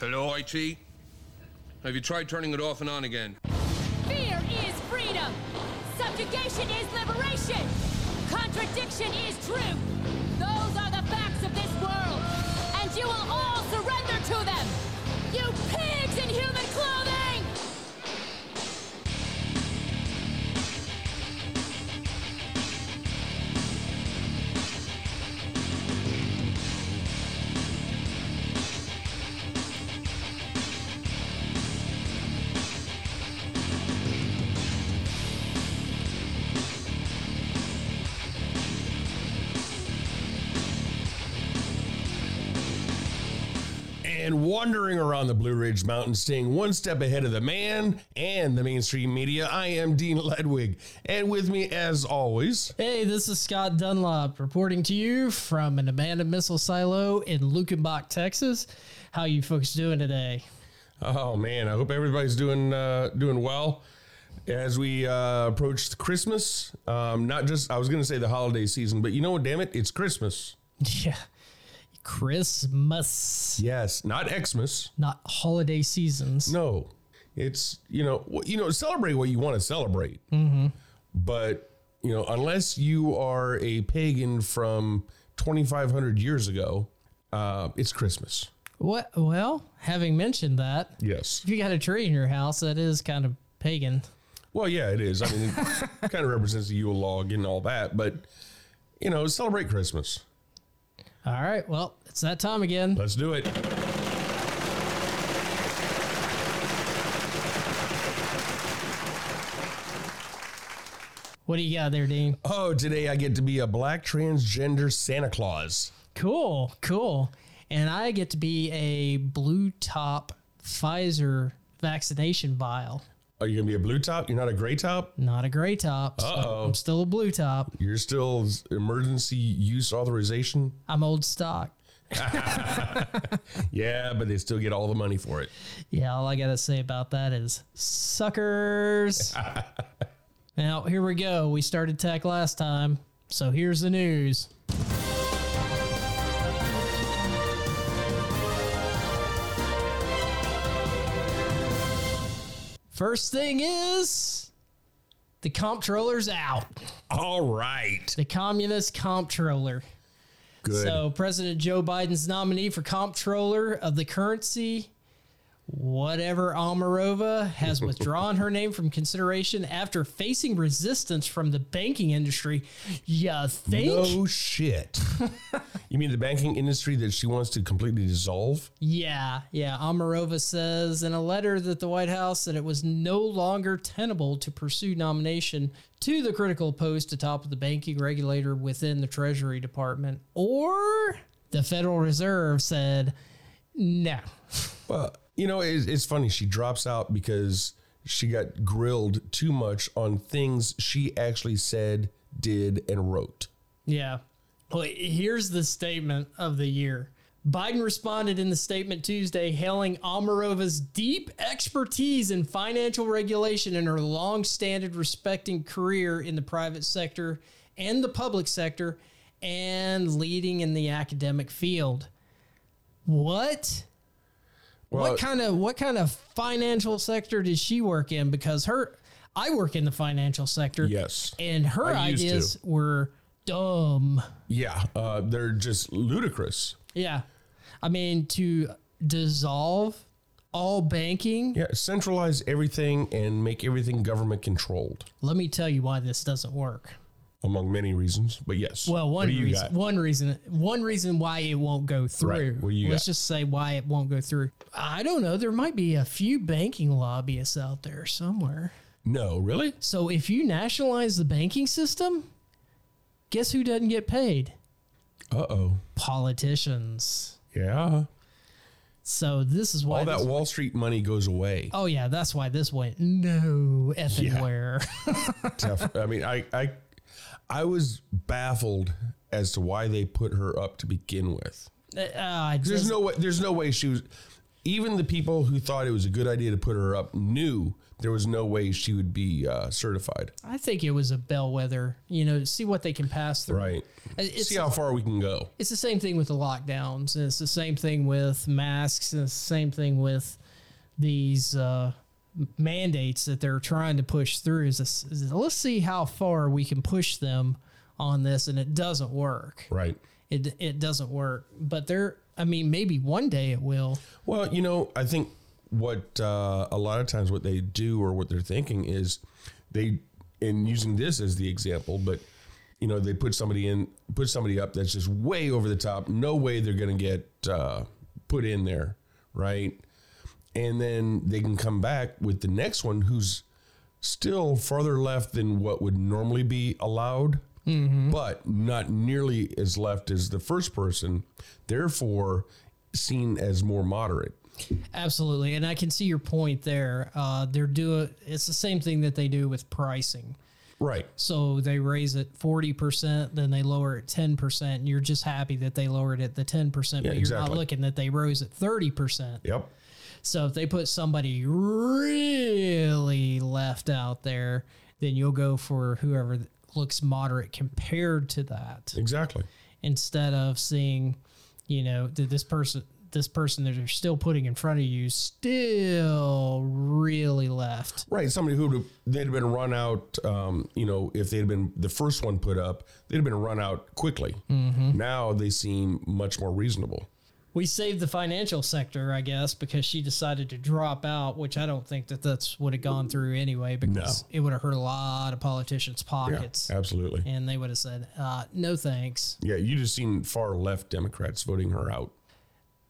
Hello, IT? Have you tried turning it off and on again? Fear is freedom. Subjugation is liberation. Contradiction is truth. Those are the facts of this world. And you will all surrender to them. Wandering around the Blue Ridge Mountains, staying one step ahead of the man and the mainstream media, I am Dean Ledwig. And with me, as always, Hey, this is Scott Dunlop reporting to you from an abandoned missile silo in Luckenbach, Texas. How you folks doing today? oh man, I hope everybody's doing uh, doing well. As we uh, approach Christmas, um, not just I was going to say the holiday season, but you know what? Damn it, it's Christmas. Yeah, Christmas, Yes, not Xmas. not holiday seasons. No, it's you know you know celebrate what you want to celebrate. Mm-hmm. But you know unless you are a pagan from 2,500 years ago, uh, it's Christmas. What? Well, having mentioned that, Yes. if you got a tree in your house, that is kind of pagan. Well, yeah, it is. I mean, it kind of represents the Yule log and all that, but you know, celebrate Christmas. All right, well, it's that time again. Let's do it. What do you got there, Dean? Oh, today I get to be a black transgender Santa Claus. Cool, cool. And I get to be a blue top Pfizer vaccination vial. Are you gonna be a blue top? You're not a gray top. Not a gray top. Uh-oh. I'm still a blue top. You're still emergency use authorization. I'm old stock. Yeah, but they still get all the money for it. Yeah, all I got to say about that is suckers. now, here we go. We started tech last time. So here's the news. First thing is the comptroller's out. All right. The communist comptroller. Good. So, President Joe Biden's nominee for comptroller of the currency, whatever Omarova, has withdrawn her name from consideration after facing resistance from the banking industry. You think? no shit. you mean the banking industry that she wants to completely dissolve? Yeah, yeah. Omarova says in a letter that the White House that it was no longer tenable to pursue nomination to the critical post atop of the banking regulator within the Treasury Department. Or the Federal Reserve said, no. Well, you know, it's, it's funny. She drops out because she got grilled too much on things she actually said, did, and wrote. Yeah. Well, here's the statement of the year. Biden responded in the statement Tuesday, hailing Omarova's deep expertise in financial regulation and her long-standing respecting career in the private sector and the public sector and leading in the academic field. What? Well, what kind of what kind of financial sector does she work in? Because her I work in the financial sector. Yes. And her I ideas were dumb. Yeah, uh, they're just ludicrous. Yeah. I mean, to dissolve all banking, Yeah, centralize everything and make everything government controlled, let me tell you why this doesn't work. Among many reasons. But yes. Well, one reason, got? one reason, one reason why it won't go through. What do you Let's got? just say why it won't go through. I don't know. There might be a few banking lobbyists out there somewhere. No, really? So if you nationalize the banking system, guess who doesn't get paid? Uh oh. Politicians. Yeah. So this is why. All that Wall Street money goes away. oh yeah, that's why this went no effing Yeah. where. I mean, I, I, I was baffled as to why they put her up to begin with. Uh, I There's no way. There's no way she was. even the people who thought it was a good idea to put her up knew there was no way she would be uh, certified. I think it was a bellwether, you know, to see what they can pass through. Right. It's, See how far we can go. it's the same thing with the lockdowns. and It's the same thing with masks. And it's the same thing with these uh, mandates that they're trying to push through. Is, this, is let's see how far we can push them on this, and it doesn't work. Right. It it doesn't work. But they're, I mean, maybe one day it will. Well, you know, I think what uh, a lot of times what they do or what they're thinking is they, and using this as the example, but you know, they put somebody in, put somebody up that's just way over the top. No way they're going to get uh, put in there, right? And then they can come back with the next one who's still farther left than what would normally be allowed, but not nearly as left as the first person. Therefore, seen as more moderate. Absolutely, and I can see your point there. Uh, they're doing it's the same thing that they do with pricing. Right. So they raise it forty percent, then they lower it ten percent, and you're just happy that they lowered it the ten percent, Yeah, but you're not looking that they rose it thirty percent. Yep. So if they put somebody really left out there, then you'll go for whoever looks moderate compared to that, Exactly. instead of seeing, you know, that this person. This person that they're still putting in front of you still really left. Right. Somebody who they'd have been run out. Um, you know, if they'd been the first one put up, they'd have been run out quickly. Now they seem much more reasonable. We saved the financial sector, I guess, because she decided to drop out, which I don't think that that's would have gone through anyway, because it would have hurt a lot of politicians' Yeah. pockets, Absolutely. and they would have said, uh, "No thanks." Yeah. You just seen far left Democrats voting her out.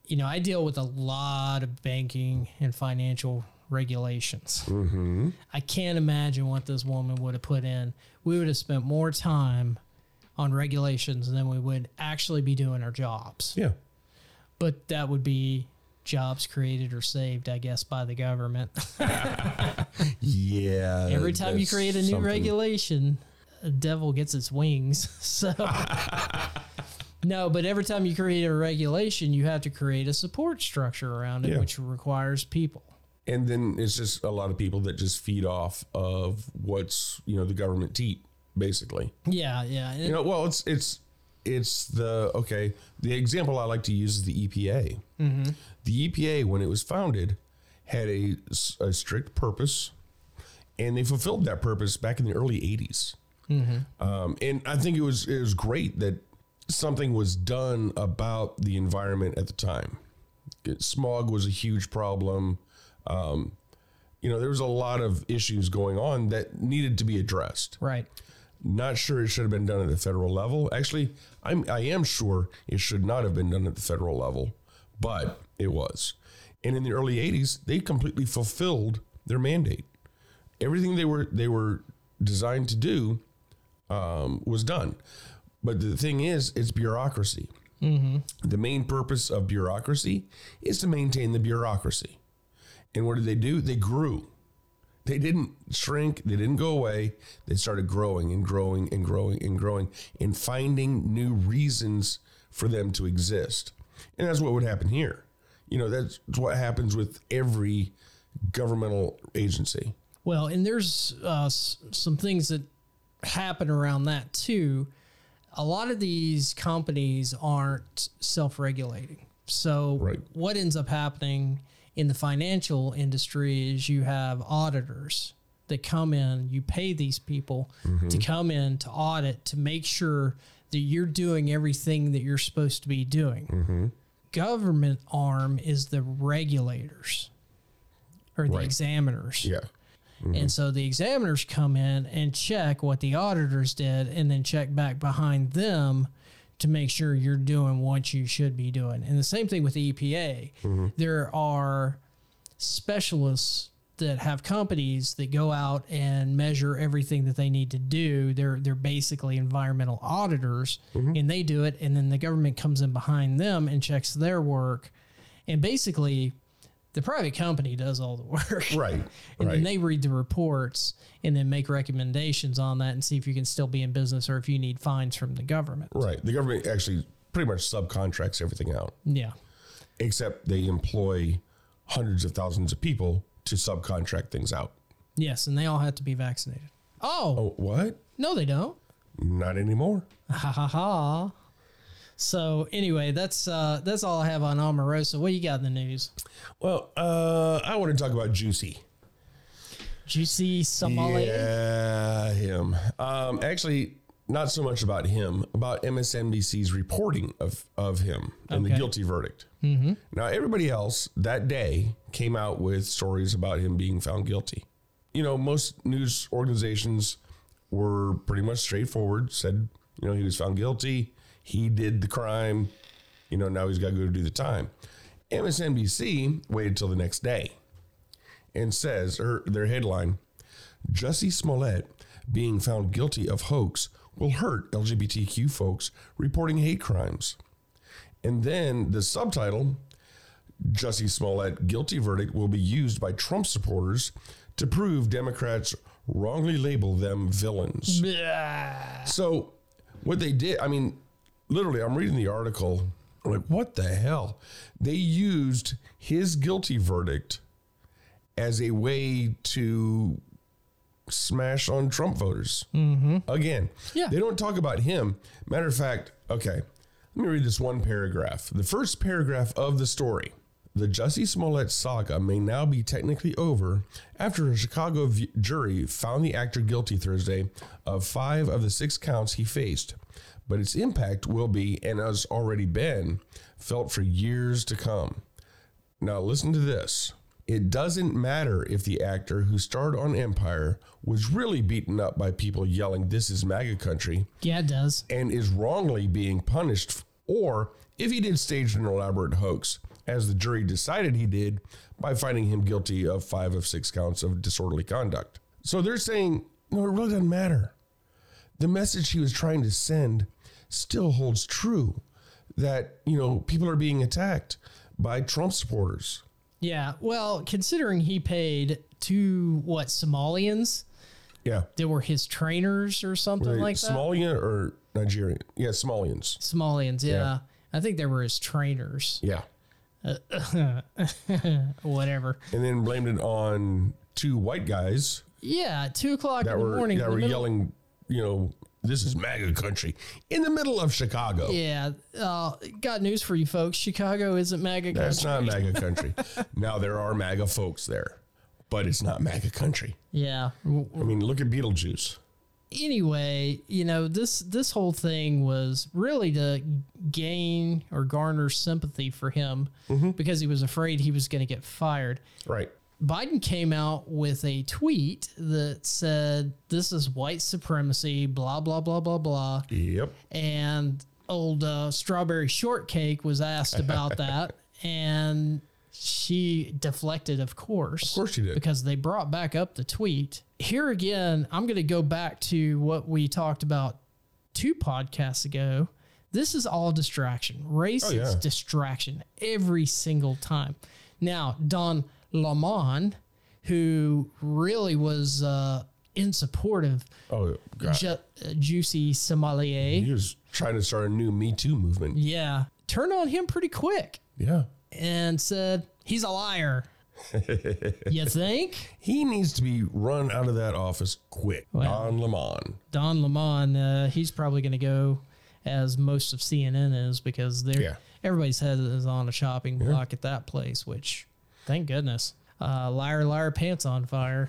You know, I deal with a lot of banking and financial regulations. Mm-hmm. I can't imagine what this woman would have put in. We would have spent more time on regulations than we would actually be doing our jobs. Yeah. But that would be jobs created or saved, I guess, by the government. Yeah. Every time you create a new something. regulation, a devil gets its wings. So no, but every time you create a regulation, you have to create a support structure around it, Yeah. which requires people. and then it's just a lot of people that just feed off of what's you know the government teat basically. Yeah, yeah. You know, well, it's it's it's the okay. The example I like to use is the EPA. The EPA, when it was founded, had a, a, strict purpose, and they fulfilled that purpose back in the early '80s. Um, and I think it was it was great that something was done about the environment at the time. It- smog was a huge problem. Um, you know, there was a lot of issues going on that needed to be addressed. right. Not sure it should have been done at the federal level. Actually, I'm I am sure it should not have been done at the federal level, but it was. And in the early '80s, they completely fulfilled their mandate. Everything they were they were designed to do um, was done. But the thing is, it's bureaucracy. The main purpose of bureaucracy is to maintain the bureaucracy. And what did they do? They grew they didn't shrink they didn't go away they started growing and growing and growing and growing and finding new reasons for them to exist and that's what would happen here you know that's what happens with every governmental agency Well, and there's uh, some things that happen around that too. A lot of these companies aren't self regulating. So, Right. what ends up happening in the financial industry is you have auditors that come in, you pay these people to mm-hmm. come in to audit to make sure that you're doing everything that you're supposed to be doing. Mm-hmm. Government arm is the regulators or the Right. examiners. yeah mm-hmm. And so the examiners come in and check what the auditors did and then check back behind them to make sure you're doing what you should be doing. And the same thing with the EPA. Mm-hmm. There are specialists that have companies that go out and measure everything that they need to do. They're they're basically environmental auditors mm-hmm. and they do it and then the government comes in behind them and checks their work. And basically the private company does all the work. right And right then they read the reports and then make recommendations on that and see if you can still be in business or if you need fines from the government. right the government actually pretty much subcontracts everything out Yeah. except they employ hundreds of thousands of people to subcontract things out. Yes, and they all have to be vaccinated. Oh, Oh, what? no, they don't. Not anymore. Ha ha ha. So anyway, that's uh, that's all I have on Omarosa. What you got in the news? Well, uh, I want to talk about Juicy. Juicy Somali. Yeah, him. Um, actually, not so much about him, about MSNBC's reporting of, of him and the guilty verdict. Mm-hmm. Now, everybody else that day came out with stories about him being found guilty. You know, most news organizations were pretty much straightforward, said, you know, he was found guilty, he did the crime, you know, now he's got to go do the time. MSNBC waited till the next day and says, or their headline, Jussie Smollett being found guilty of hoax will hurt LGBTQ folks reporting hate crimes. And then the subtitle, Jussie Smollett guilty verdict will be used by Trump supporters to prove Democrats wrongly label them villains. Blah. So what they did, I mean, literally, I'm reading the article. I'm like, what the hell? They used his guilty verdict as a way to smash on Trump voters. Mm-hmm. Again, Yeah. they don't talk about him. Matter of fact, okay, let me read this one paragraph. The first paragraph of the story. The Jussie Smollett saga may now be technically over after a Chicago v- jury found the actor guilty Thursday of five of the six counts he faced. But its impact will be, and has already been, felt for years to come. Now, listen to this. It doesn't matter if the actor who starred on Empire was really beaten up by people yelling, This is MAGA country, Yeah, it does. and is wrongly being punished, or if he did stage an elaborate hoax, as the jury decided he did by finding him guilty of five of six counts of disorderly conduct. So they're saying, no, it really doesn't matter. The message he was trying to send still holds true that, you know, people are being attacked by Trump supporters. Yeah. Well, considering he paid two what Somalians Yeah. that were his trainers or something like that. Somalia or Nigerian? Yeah, Somalians. Somalians, yeah. Yeah. I think they were his trainers. Yeah. Whatever. And then blamed it on two white guys Yeah, two o'clock that in the were morning. that were middle- yelling, you know, this is MAGA country in the middle of Chicago. Yeah. Uh, got news for you folks. Chicago isn't MAGA country. That's country. not MAGA country. now there are MAGA folks there, but it's not MAGA country. Yeah. I mean, look at Beetlejuice. Anyway, you know this this whole thing was really to gain or garner sympathy for him Mm-hmm. because he was afraid he was going to get fired. Right. Biden came out with a tweet that said, This is white supremacy, blah, blah, blah, blah, blah. Yep. And old uh, Strawberry Shortcake was asked about that. And she deflected, of course. Of course she did. Because they brought back up the tweet. Here again, I'm going to go back to what we talked about two podcasts ago. This is all distraction. Race Oh, is distraction every single time. Now, Don Lemon, who really was uh, in support of Oh God. Ju- uh, Juicy Sommelier, he was trying to start a new Me Too movement. yeah, turned on him pretty quick Yeah. and said, he's a liar. you think? He needs to be run out of that office quick. Don Lemon. Don Lemon, uh, he's probably going to go as most of CNN is because they're Yeah. everybody's head is on a shopping block at that place. Which, thank goodness, uh, liar, liar, pants on fire.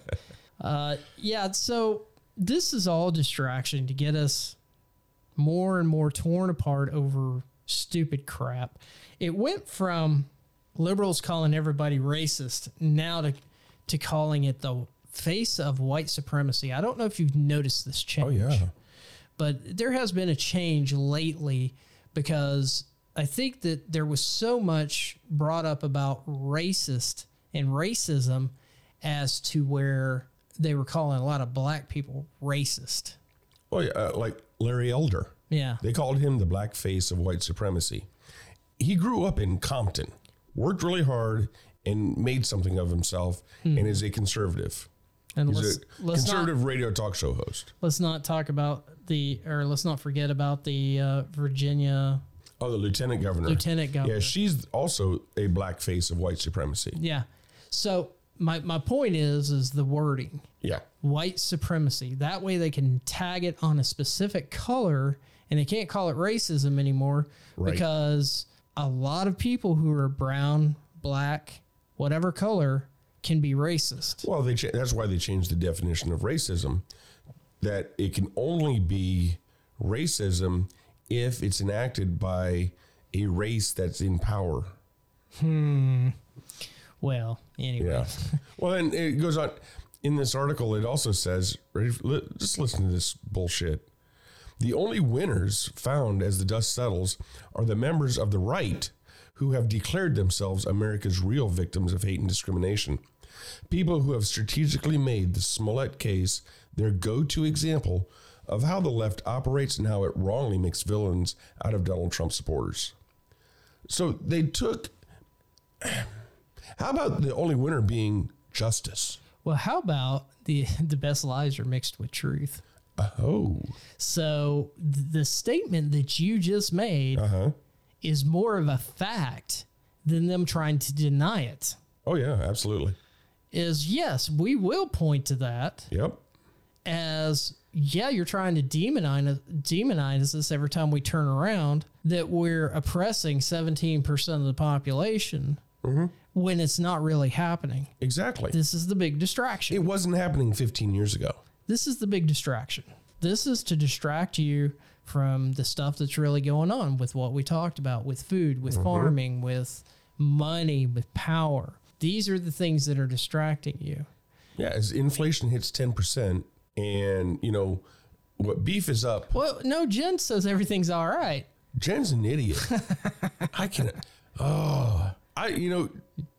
uh, yeah, so this is all distraction to get us more and more torn apart over stupid crap. It went from liberals calling everybody racist now to to calling it the face of white supremacy. I don't know if you've noticed this change. Oh yeah. But there has been a change lately because I think that there was so much brought up about racist and racism as to where they were calling a lot of black people racist. Oh yeah. Uh, like Larry Elder. Yeah. They called him the black face of white supremacy. He grew up in Compton, worked really hard, and made something of himself, and is a conservative. And He's let's, a let's not conservative radio talk show host. let's not talk about the or let's not forget about the uh, Virginia Oh, the lieutenant governor. Lieutenant governor. Yeah, she's also a black face of white supremacy. Yeah. So my my point is is the wording. Yeah. White supremacy. That way they can tag it on a specific color and they can't call it racism anymore Right. because a lot of people who are brown, black, whatever color can be racist. Well, they cha- that's why they changed the definition of racism. That it can only be racism if it's enacted by a race that's in power. Hmm. Well, anyway. Yeah. well, and it goes on in this article. It also says, ready for- li- just listen to this bullshit. The only winners found as the dust settles are the members of the right who have declared themselves America's real victims of hate and discrimination. People who have strategically made the Smollett case their go to example of how the left operates and how it wrongly makes villains out of Donald Trump supporters. So they took. How about the only winner being justice? Well, how about the the best lies are mixed with truth? Oh, So the statement that you just made uh huh. is more of a fact than them trying to deny it. Oh, yeah, absolutely. Is yes, we will point to that Yep. as yeah, you're trying to demonize demonize us every time we turn around that we're oppressing 17% of the population mm-hmm. when it's not really happening. Exactly. This is the big distraction. It wasn't happening 15 years ago. this is the big distraction. This is to distract you from the stuff that's really going on with what we talked about with food, with mm-hmm. farming, with money, with power. These are the things that are distracting you. Yeah, as inflation hits 10%, and, you know, what beef is up, Well, no, Jen says everything's all right. Jen's an idiot. I can, oh, I, you know,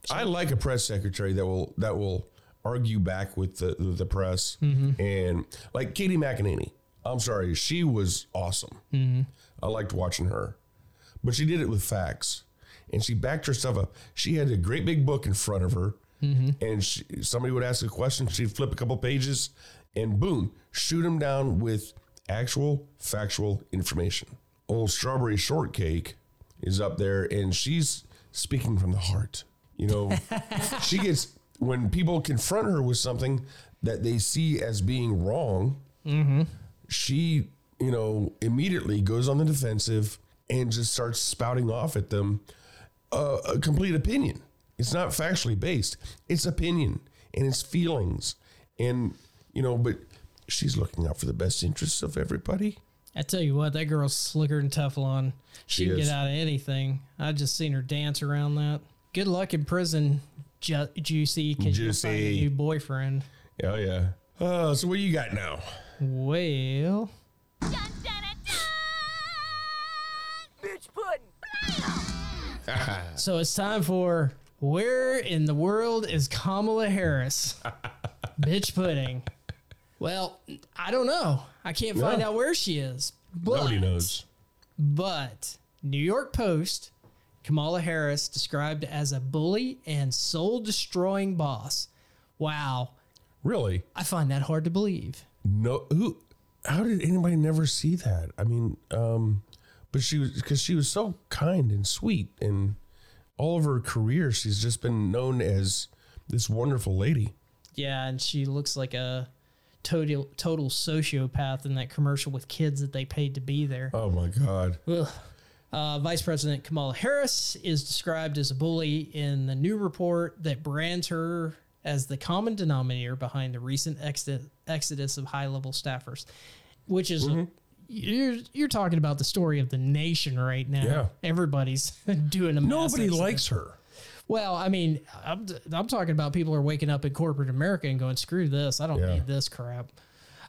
I like a press secretary that will, that will argue back with the, the press. Mm-hmm. And like Katie McEnany, I'm sorry, she was awesome. Mm-hmm. I liked watching her, but she did it with facts and she backed herself up. She had a great big book in front of her, mm-hmm. and she, somebody would ask a question, she'd flip a couple pages, and boom, shoot them down with actual factual information. Old strawberry shortcake is up there, and she's speaking from the heart. You know, she gets when people confront her with something that they see as being wrong she, you know, immediately goes on the defensive and just starts spouting off at them uh, a complete opinion. It's not factually based. It's opinion and it's feelings. And, you know, but she's looking out for the best interests of everybody. I tell you what, that girl's slicker than Teflon. She, She can get out of anything. I just seen her dance around that. Good luck in prison, Ju- Juicy, because you find a new boyfriend. Oh, yeah. Uh, so what you got now? Well, Dun, dun, dun, dun! Bitch pudding. so it's time for Where in the World is Kamala Harris? Bitch pudding. Well, I don't know. I can't find Yeah. out where she is. But, Nobody knows. But New York Post, Kamala Harris described as a bully and soul destroying boss. Wow. Really? I find that hard to believe. No. Who? How did anybody never see that? I mean, um, but she was because she was so kind and sweet, and all of her career, she's just been known as this wonderful lady. Yeah, and she looks like a total total sociopath in that commercial with kids that they paid to be there. Oh my God. Uh, Vice President Kamala Harris is described as a bully in the new report that brands her as the common denominator behind the recent exodus of high level staffers, which is. You're, you're talking about the story of the nation right now. Yeah. Everybody's doing a Nobody exodus. likes her. Well, I mean, I'm, I'm talking about people are waking up in corporate America and going, screw this. I don't Yeah. need this crap.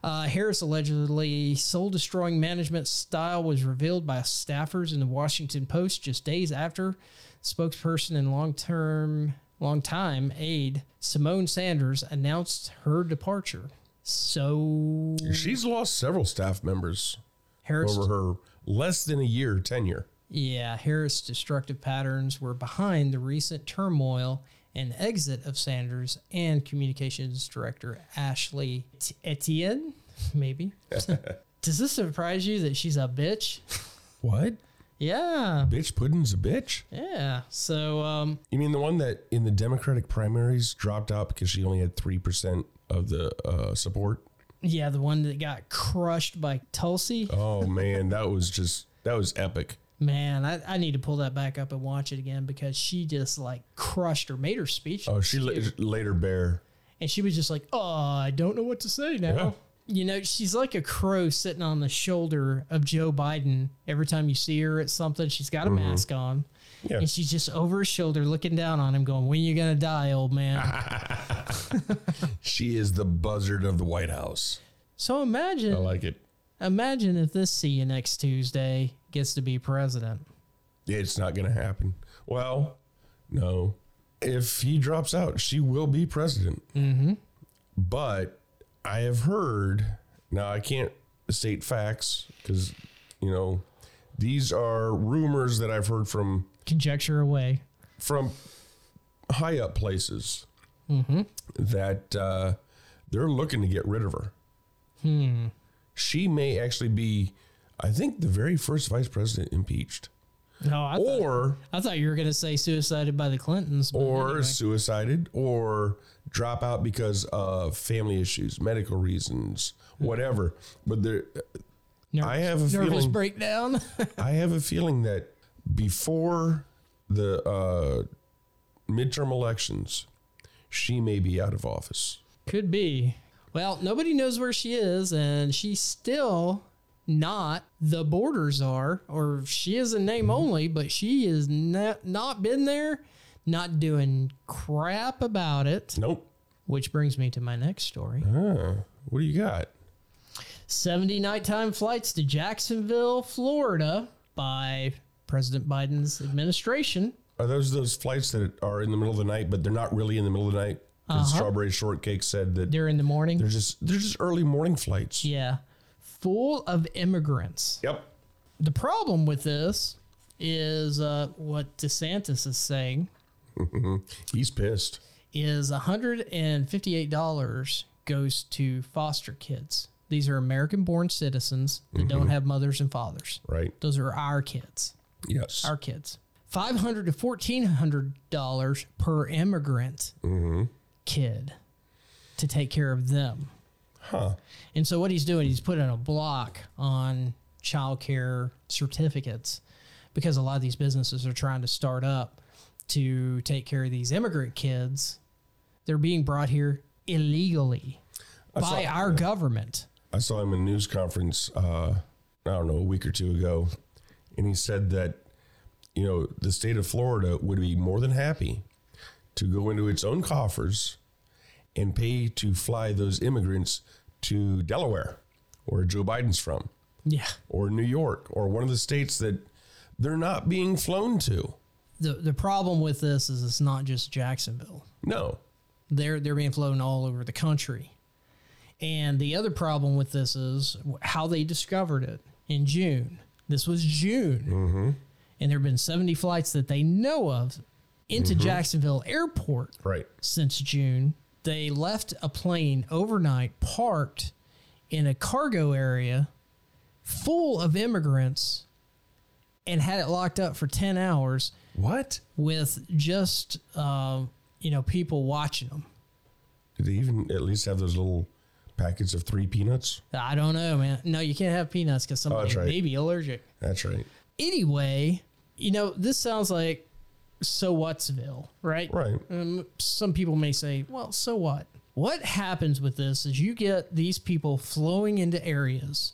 Uh, Harris allegedly soul destroying management style was revealed by staffers in the Washington Post just days after spokesperson and long term, long time aide Symone Sanders announced her departure. So She's lost several staff members Harris over her less than a year tenure. Yeah, Harris' destructive patterns were behind the recent turmoil and exit of Sanders and communications director Ashley T- Etienne. Maybe. Does this surprise you that she's a bitch? What? Yeah. Bitch Puddin's a bitch. Yeah. So, um, You mean the one that in the Democratic primaries dropped out because she only had 3% of the uh, support? yeah, the one that got crushed by Tulsi. Oh, man, that was just, that was epic. Man, I, I need to pull that back up and watch it again because she just like crushed her, made her speech. Oh, she la- her bear. and she was just like, "Oh, I don't know what to say now." Yeah. You know, she's like a crow sitting on the shoulder of Joe Biden. Every time you see her at something, she's got a mm-hmm. mask on, Yeah. and she's just over his shoulder, looking down on him, going, "When you gonna die, old man?" She is the buzzard of the White House. so imagine, I like it. imagine if this see you next Tuesday gets to be president. It's not going to happen. Well, no. If he drops out, she will be president. Mm-hmm. But I have heard, now I can't state facts because, you know, these are rumors that I've heard from Conjecture away. from high up places that uh, they're looking to get rid of her. Hmm. She may actually be, I think, the very first vice president impeached, No, I, thought, or I thought you were gonna say suicided by the Clintons. or anyway. suicided, or drop out because of family issues, medical reasons, whatever. But there, Nervous- I have a nervous feeling- breakdown. I have a feeling that before the uh, midterm elections, she may be out of office. Could be. Well, nobody knows where she is, and she's still not the borders are, or she is a name only, but she is not not been there, not doing crap about it. Nope. Which brings me to my next story: Ah, what do you got? seventy nighttime flights to Jacksonville, Florida, by President Biden's administration. Are those those flights that are in the middle of the night, but they're not really in the middle of the night? 'Cause Strawberry Shortcake said that During the morning, they're just they're just early morning flights. yeah, full of immigrants. Yep. The problem with this is uh, what DeSantis is saying mm-hmm. He's pissed. is $158 goes to foster kids. These are American born citizens that don't mm-hmm. have mothers and fathers. Right. Those are our kids. Yes. Our kids. 500 to $1,400 per immigrant mm-hmm. kid to take care of them. Huh. And so what he's doing, he's putting a block on childcare certificates because a lot of these businesses are trying to start up to take care of these immigrant kids. They're being brought here illegally by saw- our government. I saw him in a news conference, uh, I don't know, a week or two ago, and he said that, you know, the state of Florida would be more than happy to go into its own coffers and pay to fly those immigrants to Delaware, where Joe Biden's from, Yeah. or New York, or one of the states that they're not being flown to. The the problem with this is it's not just Jacksonville. No. They're they're being flown all over the country. And the other problem with this is how they discovered it in June. This was June. Mm-hmm. And there have been 70 flights that they know of into mm-hmm. Jacksonville Airport Right. since June. They left a plane overnight parked in a cargo area full of immigrants and had it locked up for 10 hours What? with just, uh, you know, people watching them. Did they even at least have those little packets of three peanuts? I don't know, man. No, you can't have peanuts because somebody that's right. may be allergic. That's right. Anyway, you know, this sounds like so whatsville, right? Right. Um, some people may say, well, so what? What happens with this is you get these people flowing into areas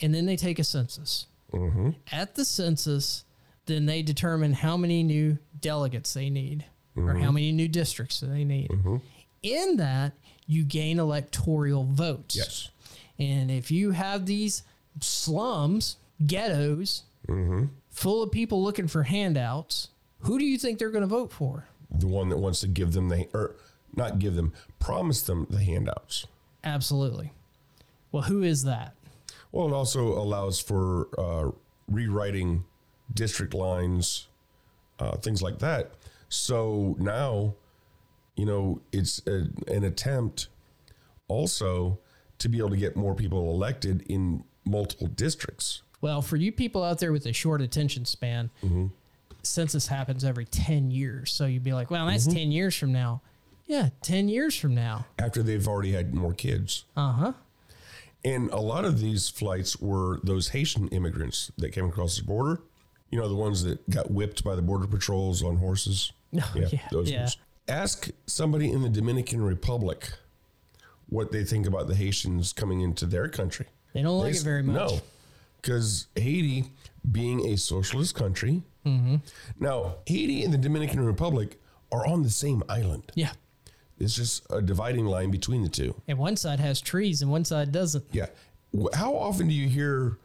and then they take a census. Mm-hmm. At the census, then they determine how many new delegates they need or how mm-hmm. many new districts they need. Mm-hmm. In that, you gain electoral votes. Yes. And if you have these slums, ghettos, full of people looking for handouts, who do you think they're going to vote for? the one that wants to give them the or not give them promise them the handouts Absolutely. Well, who is that? well it also allows for uh, rewriting district lines uh, things like that so now you know it's a, an attempt also to be able to get more people elected in multiple districts Well, for you people out there with a short attention span, census happens every 10 years. So you'd be like, well, that's 10 years from now. Yeah, 10 years from now. After they've already had more kids. Uh huh. And a lot of these flights were those Haitian immigrants that came across the border. You know, the ones that got whipped by the border patrols on horses. yeah, those yeah. ones. Ask somebody in the Dominican Republic what they think about the Haitians coming into their country. They don't like They it very much. No, because Haiti, being a socialist country, Mm-hmm. now Haiti and the Dominican Republic are on the same island. Yeah. It's just a dividing line between the two. And one side has trees and one side doesn't. Yeah. How often do you hear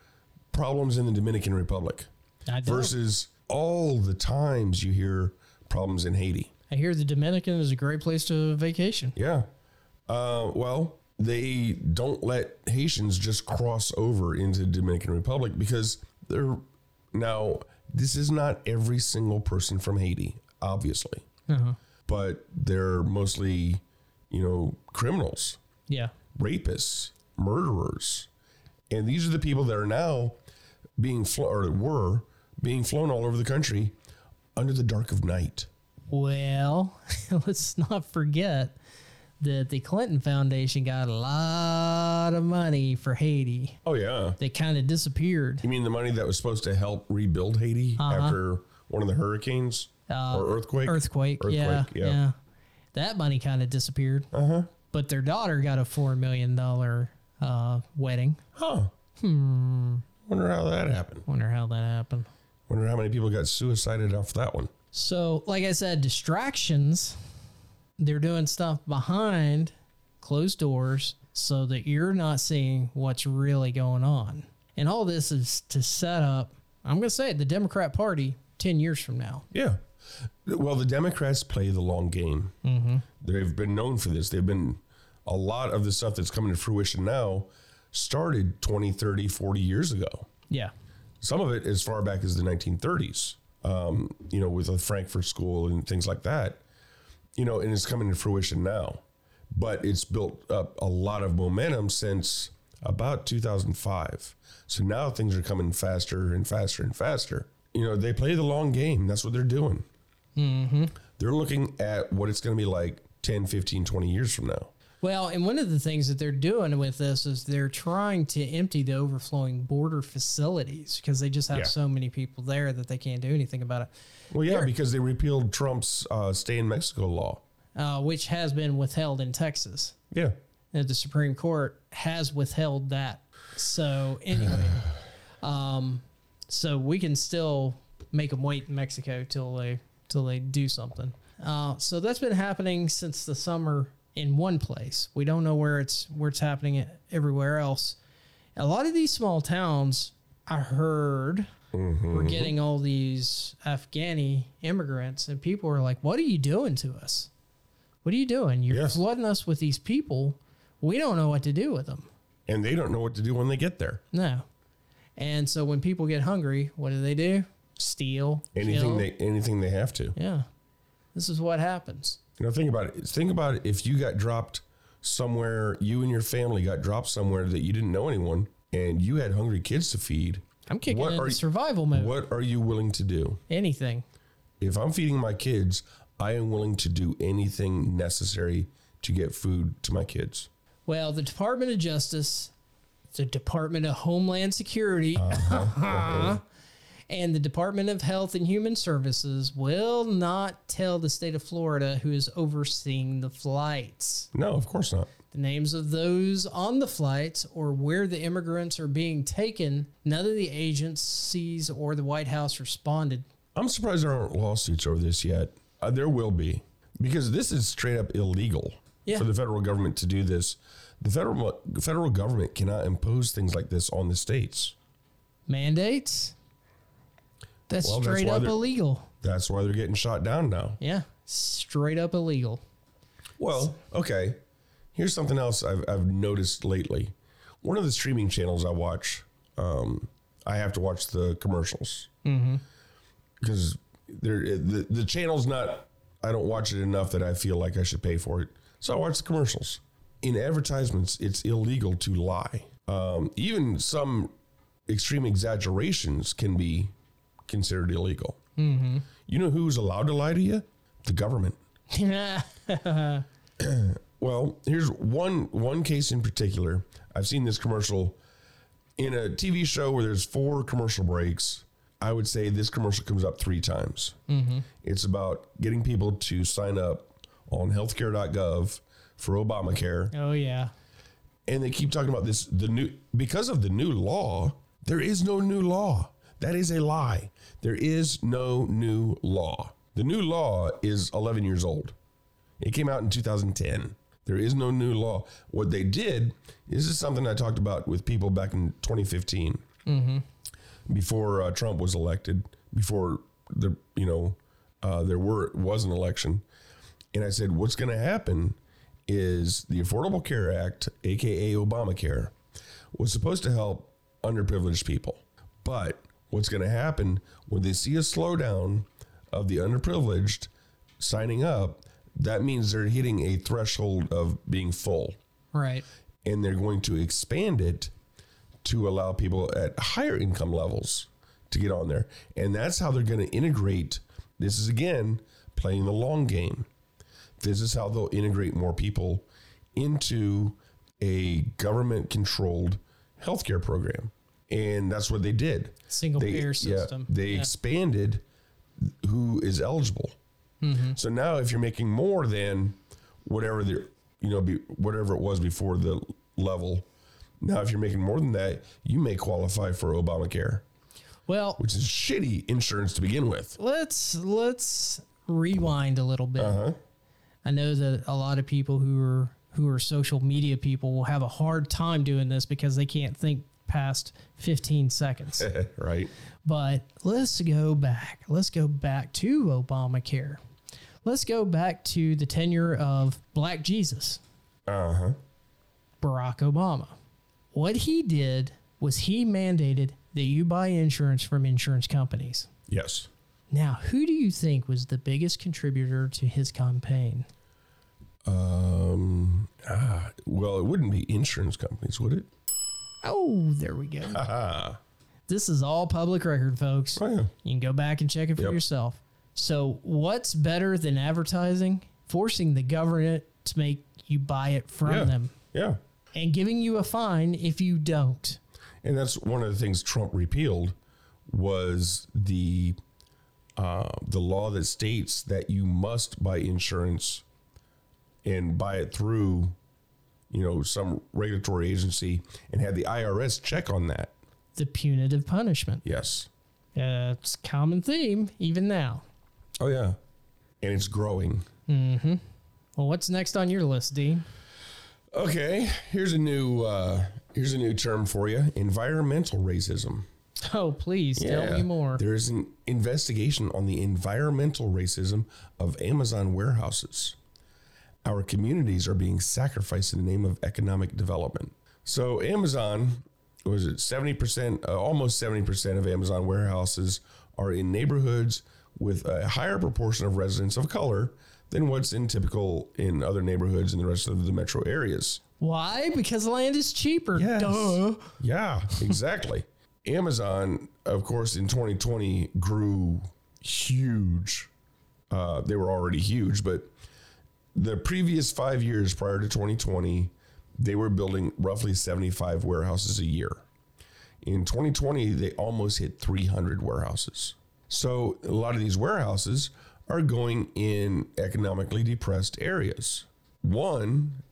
problems in the Dominican Republic versus all the times you hear problems in Haiti? I hear the Dominican is a great place to vacation. Yeah. Uh, well, they don't let Haitians just cross over into the Dominican Republic because they're now. This is not every single person from Haiti, obviously, uh-huh. but they're mostly, you know, criminals, Yeah. rapists, murderers, and these are the people that are now being flo- or were being flown all over the country under the dark of night. Well, let's not forget that the Clinton Foundation got a lot of money for Haiti. Oh yeah. They kind of disappeared. You mean the money that was supposed to help rebuild Haiti after one of the hurricanes Uh, or earthquake? Earthquake, yeah, yeah, yeah. That money kind of disappeared. Uh huh. But their daughter got a four million dollar uh, wedding. Huh. Hmm. Wonder how that happened. Wonder how that happened. Wonder how many people got suicided off that one. So, like I said, distractions. They're doing stuff behind closed doors so that you're not seeing what's really going on. And all this is to set up, I'm going to say it, the Democrat Party 10 years from now. Yeah. Well, the Democrats play the long game. Mm-hmm. They've been known for this. They've been a lot of the stuff that's coming to fruition now started 20, 30, 40 years ago. Yeah. Some of it as far back as the 1930s, um, you know, with the Frankfurt School and things like that, you know, and it's coming to fruition now. But it's built up a lot of momentum since about 2005. So now things are coming faster and faster and faster. You know, they play the long game. That's what they're doing. Mm-hmm. They're looking at what it's going to be like 10, 15, 20 years from now. Well, and one of the things that they're doing with this is they're trying to empty the overflowing border facilities because they just have Yeah. so many people there that they can't do anything about it, Well, yeah, because they repealed Trump's uh, stay in Mexico law. uh, which has been withheld in Texas. Yeah. that the Supreme Court has withheld that. So anyway, um, so we can still make them wait in Mexico till they till they do something. Uh, so that's been happening since the summer in one place. We don't know where it's where it's happening everywhere else. A lot of these small towns, I heard, were mm-hmm. getting all these Afghani immigrants, and people were like, "What are you doing to us? What are you doing? You're Yes. flooding us with these people. We don't know what to do with them." And they don't know what to do when they get there. No. And so when people get hungry, what do they do? Steal. Anything kill. they anything they have to. Yeah. This is what happens. You know, think about it. Think about it. If you got dropped somewhere, you and your family got dropped somewhere that you didn't know anyone, and you had hungry kids to feed. I'm kicking What into are survival mode. What are you willing to do? Anything. If I'm feeding my kids, I am willing to do anything necessary to get food to my kids. Well, the Department of Justice, the Department of Homeland Security, uh-huh. and the Department of Health and Human Services will not tell the state of Florida who is overseeing the flights. No, of course not. The names of those on the flights or where the immigrants are being taken, none of the agencies or the White House responded. I'm surprised there aren't lawsuits over this yet. Uh, there will be because this is straight up illegal Yeah. for the federal government to do this. The federal federal government cannot impose things like this on the states. Mandates? That's Well, that's straight why up they're- illegal. That's why they're getting shot down now. Yeah, straight up illegal. Well, okay. Here's something else I've, I've noticed lately. One of the streaming channels I watch, um, I have to watch the commercials because they're the, the channel's not. I don't watch it enough that I feel like I should pay for it, so I watch the commercials. In advertisements, it's illegal to lie. Um, even some extreme exaggerations can be considered illegal. Mm-hmm. You know who's allowed to lie to you? The government. Well, here's one one case in particular. I've seen this commercial in a TV show where there's four commercial breaks. I would say this commercial comes up three times. It's about getting people to sign up on healthcare.gov for Obamacare oh yeah. and they keep talking about this the new because of the new law there is no new law that is a lie. There is no new law. The new law is 11 years old. It came out in 2010 there is no new law. What they did this is something i talked about with people back in 2015 before uh, trump was elected before the you know uh, there were was an election. And i said what's going to happen is the Affordable Care Act, aka Obamacare, was supposed to help underprivileged people. But what's going to happen when they see a slowdown of the underprivileged signing up, that means they're hitting a threshold of being full. Right. And they're going to expand it to allow people at higher income levels to get on there. And that's how they're going to integrate. This is again playing the long game this is how they'll integrate more people into a government controlled healthcare program. And that's what they did. Single They- payer yeah, they Yeah. expanded who is eligible. Mm-hmm. So now if you're making more than whatever the you know be, whatever it was before the level, now if you're making more than that, you may qualify for Obamacare, Well, which is shitty insurance to begin with. let's let's rewind a little bit. Uh-huh. I know that a lot of people who are who are social media people will have a hard time doing this because they can't think past 15 seconds. right? but let's go back. Let's go back to Obamacare. Let's go back to the tenure of Black Jesus, Uh-huh. Barack Obama. What he did was he mandated that you buy insurance from insurance companies. Yes. Now, who do you think was the biggest contributor to his campaign? Um. Ah, well, it wouldn't be insurance companies, would it? Oh, there we go. This is all public record, folks. Oh, yeah. You can go back and check it for Yep. yourself. So, what's better than advertising? Forcing the government to make you buy it from Yeah. them Yeah. and giving you a fine if you don't. And that's one of the things Trump repealed was the uh, the law that states that you must buy insurance and buy it through, you know, some regulatory agency and have the IRS check on that. The punitive punishment. Yes. Uh, it's a common theme even now. Oh yeah. And it's growing. Mm-hmm. Well, what's next on your list, Dean? Okay, here's a new uh, here's a new term for you: environmental racism. Oh, please tell me more. There is an investigation on the environmental racism of Amazon warehouses. Our communities are being sacrificed in the name of economic development. So Amazon was it 70%, uh, almost 70% of Amazon warehouses are in neighborhoods with a higher proportion of residents of color than what's in typical in other neighborhoods in the rest of the metro areas. Why? Because land is cheaper. Yes. Duh. Yeah, exactly. Amazon, of course, in 2020 grew huge. Uh, they were already huge, but the previous five years prior to 2020, they were building roughly 75 warehouses a year. In 2020, they almost hit 300 warehouses. So a lot of these warehouses are going in economically depressed areas. One,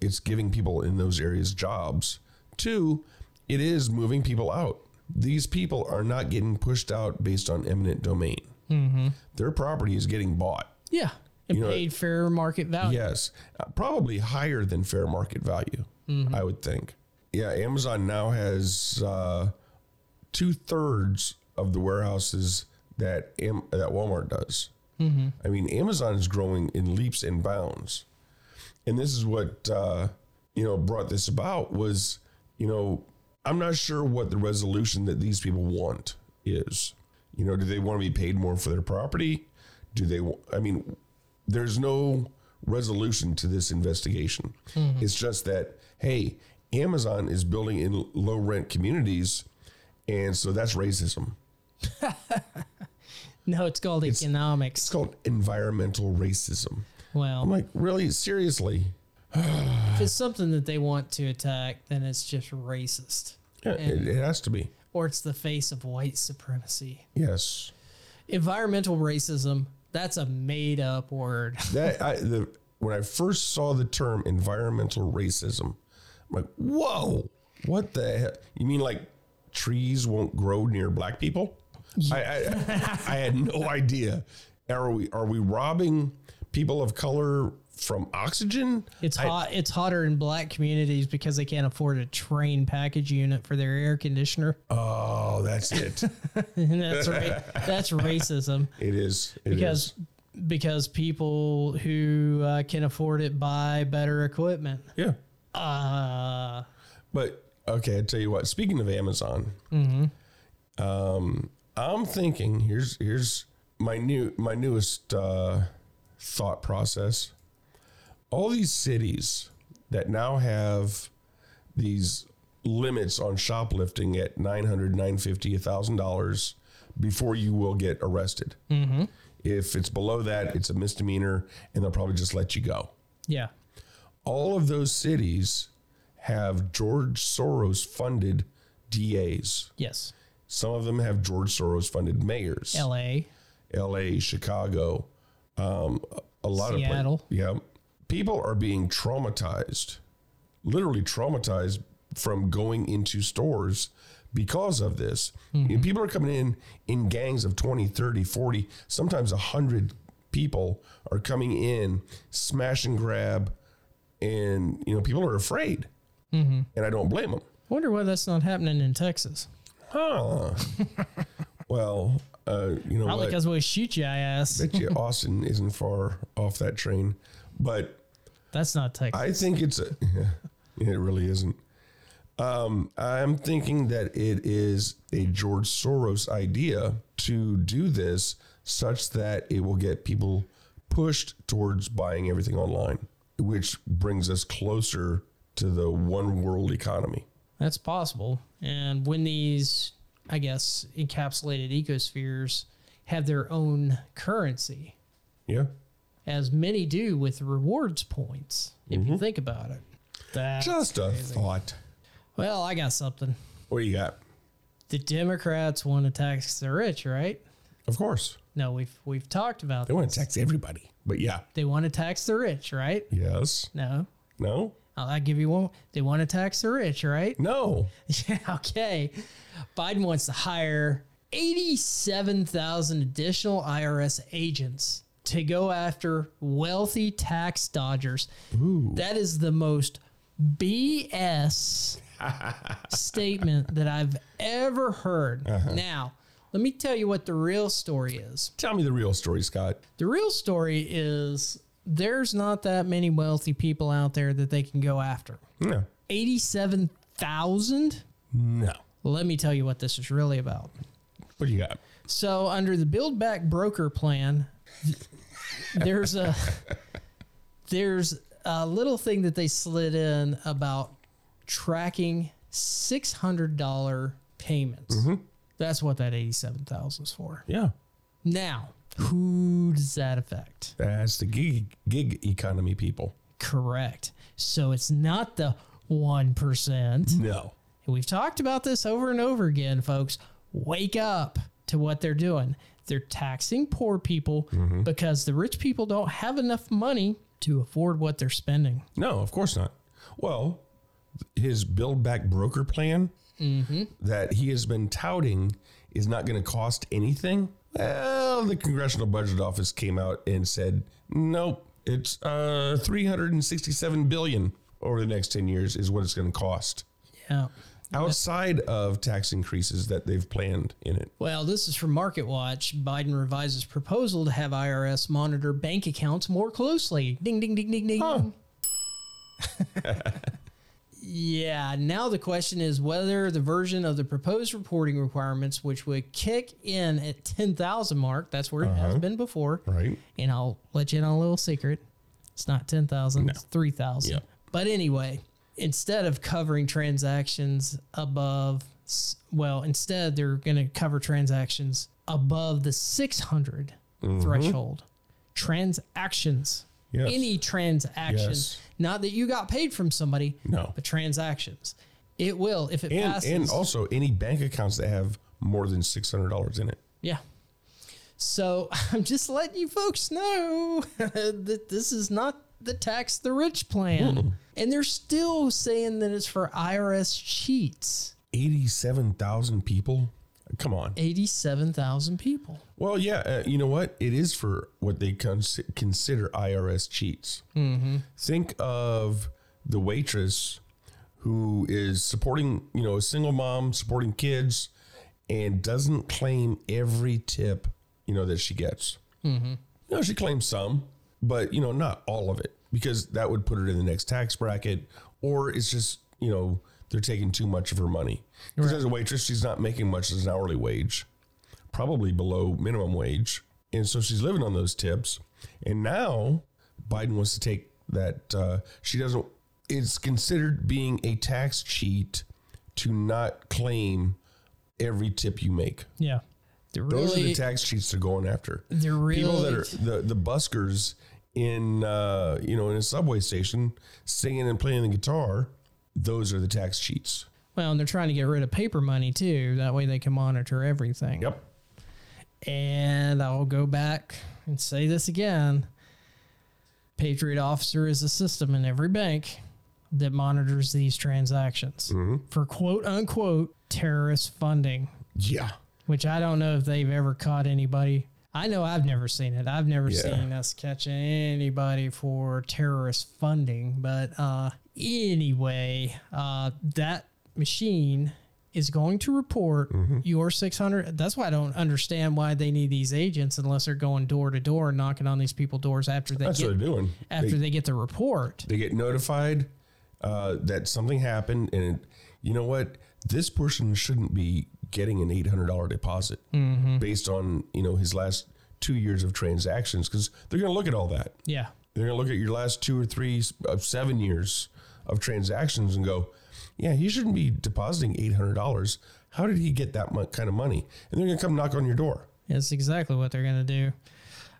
it's giving people in those areas jobs. Two, it is moving people out. These people are not getting pushed out based on eminent domain. Mm-hmm. Their property is getting bought. Yeah. And You know- paid fair market value. Yes, uh, probably higher than fair market value, I would think. Yeah, Amazon now has uh, two thirds of the warehouses that Am- that Walmart does. I mean, Amazon is growing in leaps and bounds, and this is what uh, you know brought this about was you know I'm not sure what the resolution that these people want is. You know, do they want to be paid more for their property? Do they? I mean, there's no resolution to this investigation. Mm-hmm. It's just that hey, Amazon is building in low rent communities, And so that's racism. No, it's called It's economics. It's called environmental racism. Well, I'm like, really? Seriously? if it's something that they want to attack, then it's just racist. Yeah, it has to be. Or it's the face of white supremacy. Yes. Environmental racism, that's a made up word. That I the when I first saw the term environmental racism, I'm like, whoa, what the hell? You mean like trees won't grow near black people? I, I I had no idea. Are we are we robbing people of color from oxygen? It's I- hot. It's hotter in black communities because they can't afford a Trane package unit for their air conditioner. Oh, that's it. That's right. That's racism it is. It because is. because people who uh, can afford it buy better equipment. yeah. Uh, But okay, I tell you what. Speaking of Amazon, um, I'm thinking here's here's my new my newest uh, thought process. All these cities that now have these limits on shoplifting at 900 950 1000 dollars before you will get arrested if it's below that it's a misdemeanor and they'll probably just let you go yeah. all of those cities have George Soros funded DAs. Yes. Some of them have George Soros funded mayors. L.A. LA, Chicago, um, a lot Seattle. of places. Yeah. People are being traumatized, literally traumatized from going into stores because of this. You know, people are coming in in gangs of 20, 30, 40, sometimes 100 people are coming in, smash and grab, and, you know, people are afraid. And I don't blame them. Wonder why that's not happening in Texas. Huh. well, uh, you know Probably because we shoot you. your ass. bet you Austin isn't far off that train. But That's not Texas. I think it's a, yeah, it really isn't. Um, I'm thinking that it is a George Soros idea to do this such that it will get people pushed towards buying everything online, which brings us closer to the one world economy. That's possible. And when these, I guess, encapsulated ecospheres have their own currency, Yeah. As many do with rewards points, if you mm-hmm. think about it. That's Just a crazy. thought. Well, I got something. What do you got? The Democrats want to tax the rich, right? Of course. No, we've we've talked about They want this. to tax everybody. But yeah. They want to tax the rich, right? Yes. No. No? I'll, I'll give you one. They want to tax the rich, right? No. Yeah, okay. Biden wants to hire 87,000 additional IRS agents to go after wealthy tax dodgers. That is the most BS statement that I've ever heard. Uh-huh. Now, let me tell you what the real story is. Tell me the real story, Scott. The real story is there's not that many wealthy people out there that they can go after. No. 87,000? No. Let me tell you what this is really about. What do you got? So, under the Build Back Broker plan, there's a there's a little thing that they slid in about tracking six hundred dollar payments. Mm-hmm. That's what that eighty seven thousand is for. Yeah. Now, who does that affect? That's the gig gig economy people. Correct. So it's not the one percent. No. We've talked about this over and over again, folks. Wake up to what they're doing. They're taxing poor people because the rich people don't have enough money to afford what they're spending. No, of course not. Well, his build back broker plan that he has been touting is not going to cost anything. Well, the Congressional Budget Office came out and said, nope, it's uh, 367 billion over the next 10 years is what it's going to cost. Yeah. Outside of tax increases that they've planned in it. Well, this is from Market Watch. Biden revises proposal to have IRS monitor bank accounts more closely. Ding, ding, ding, ding, ding. Huh. yeah. Now the question is whether the version of the proposed reporting requirements, which would kick in at 10,000 mark, that's where it has uh-huh. been before. Right. And I'll let you in on a little secret. It's not 10,000, it's 3,000. Yeah. But anyway, instead of covering transactions above Well, instead, they're going to cover transactions above the 600 mm-hmm. threshold. Transactions. Yes. Any transaction. Yes. Not that you got paid from somebody, No. but transactions. It will if it and passes. and also any bank accounts that have more than six hundred dollars in it. Yeah. So I'm just letting you folks know that this is not the tax the rich plan. And they're still saying that it's for IRS cheats. Eighty-seven thousand people. Come on. 87,000 people. Well, yeah. Uh, you know what? It is for what they cons- consider IRS cheats. Mm-hmm. Think of the waitress who is supporting, you know, a single mom supporting kids, and doesn't claim every tip, you know, that she gets. Mm-hmm. You know, she claims some, but you know, not all of it, because that would put her in the next tax bracket, or it's just, you know, they're taking too much of her money. Because as a waitress, she's not making much as an hourly wage probably below minimum wage. And so she's living on those tips. And now Biden wants to take that. Uh, she doesn't, it's considered being a tax cheat to not claim every tip you make. Yeah. They're Those are the tax cheats they're going after. they're really, People that are the, the buskers in, uh, you know, in a subway station singing and playing the guitar. Those are the tax cheats. well, and they're trying to get rid of paper money too. That way they can monitor everything. Yep. And I'll go back and say this again. Patriot Officer is a system in every bank that monitors these transactions for quote unquote terrorist funding, Yeah. which I don't know if they've ever caught anybody. I know I've never seen it. I've never Yeah. seen us catch anybody for terrorist funding. But uh, anyway, uh, that machine is going to report Mm-hmm. your 600. That's why I don't understand why they need these agents unless they're going door to door and knocking on these people doors after they That's get what they're doing. after They- they get the report. they get notified uh, that something happened and you know what this person shouldn't be getting an $800 deposit mm-hmm. based on you know his last two years of transactions because they're going to look at all that. Yeah. they're going to look at your last two or three of seven years of transactions and go yeah he shouldn't be depositing $800 how did he get that kind of money? And they're going to come knock on your door. That's exactly what they're going to do.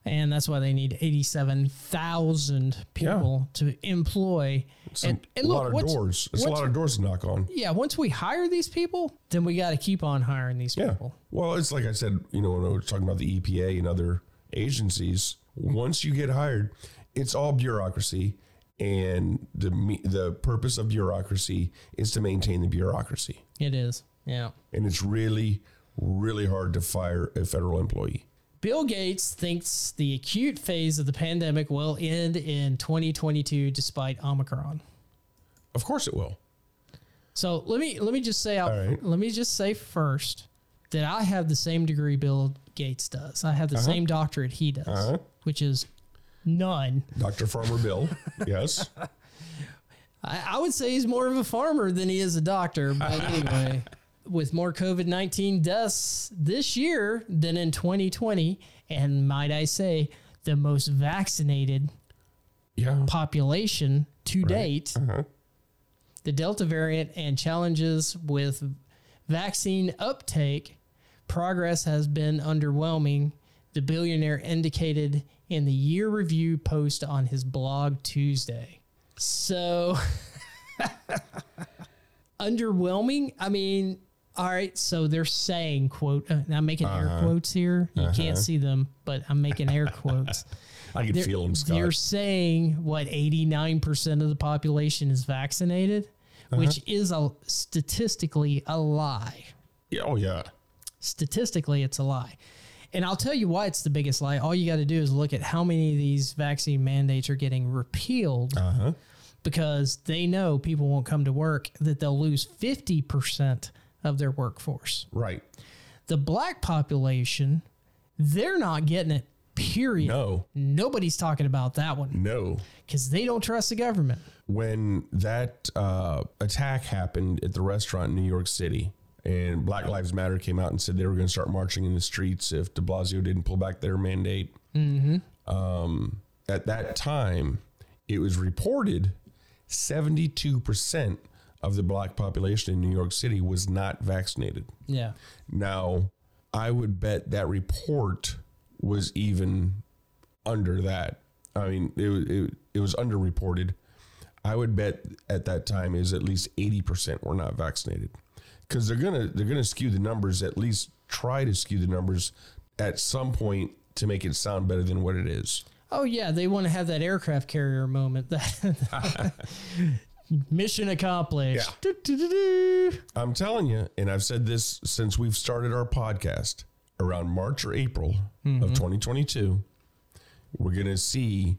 And that's why they need 87,000 people to employ. it's and, a and lot of once- doors it's a lot of doors to knock on Yeah, once we hire these people, then we got to keep on hiring these Yeah. people. Well, it's like I said, you know, when I was talking about the EPA and other agencies, once you get hired, it's all bureaucracy. And the the purpose of bureaucracy is to maintain the bureaucracy. It is. Yeah. And it's really, really hard to fire a federal employee. Bill Gates thinks the acute phase of the pandemic will end in 2022 despite Omicron. Of course it will. So let me let me just say out, right. let me just say first that I have the same degree Bill Gates does. I have the same doctorate he does, Uh-huh. which is none. Dr. Farmer Bill. yes. I, I would say he's more of a farmer than he is a doctor. But anyway, with more COVID 19 deaths this year than in 2020, and might I say, the most vaccinated Yeah. population to date, Uh-huh. the Delta variant and challenges with vaccine uptake, progress has been underwhelming. The billionaire indicated in the year review post on his blog Tuesday. So, underwhelming. I mean, all right. So they're saying, "quote." Uh, I'm making air quotes here. You can't see them, but I'm making air quotes. I can feel him, they're Scott. saying what 89% of the population is vaccinated, Uh-huh. which is a statistically a lie. Yeah, oh, yeah. Statistically, it's a lie. And I'll tell you why it's the biggest lie. All you got to do is look at how many of these vaccine mandates are getting repealed Uh-huh. because they know people won't come to work, that they'll lose 50% of their workforce. Right. The black population, they're not getting it, period. No. Nobody's talking about that one No. because they don't trust the government. when that uh, attack happened at the restaurant in New York City, and Black Lives Matter came out and said they were going to start marching in the streets if De Blasio didn't pull back their mandate. Um, at that time, it was reported 72% of the black population in New York City was not vaccinated. Yeah. Now, I would bet that report was even under that. I mean, it was it, it was underreported. I would bet at that time is at least eighty percent were not vaccinated because they're gonna they're gonna skew the numbers. At least try to skew the numbers at some point to make it sound better than what it is. Oh yeah, they want to have that aircraft carrier moment. That mission accomplished. Yeah. I'm telling you, and I've said this since we've started our podcast around March or April of mm-hmm. 2022, we're going to see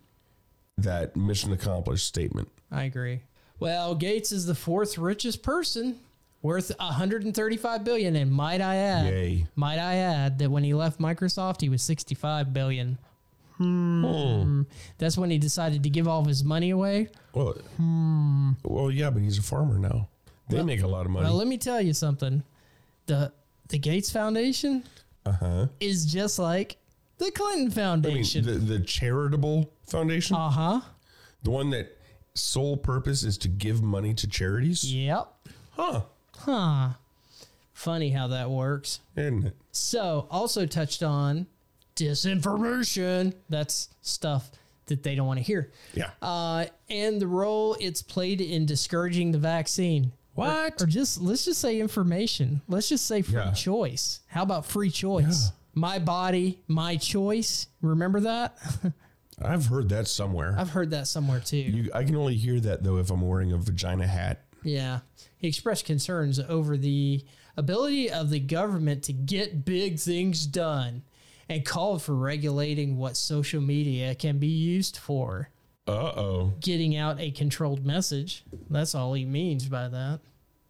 that mission accomplished statement. I agree. Well, Gates is the fourth richest person, worth 135 billion, and might I add, Yay. might I add that when he left Microsoft, he was 65 billion. Hmm. That's when he decided to give all of his money away. Well, well, yeah, but he's a farmer now. They make a lot of money. Well, let me tell you something. The the Gates Foundation Uh huh. is just like the Clinton I mean, Foundation. the, the charitable foundation, uh huh. the one that sole purpose is to give money to charities. Yep. Huh. Huh. Funny how that works. Isn't it? So, also touched on disinformation. That's stuff that they don't want to hear. Yeah. Uh, and the role it's played in discouraging the vaccine. What? Or, or just, let's just say information. Let's just say free Yeah. choice. How about free choice? My body, my choice. Remember that? I've heard that somewhere. I've heard that somewhere too. You, I can only hear that though if I'm wearing a vagina hat. Yeah. He expressed concerns over the ability of the government to get big things done and called for regulating what social media can be used for. Uh oh. Getting out a controlled message. That's all he means by that.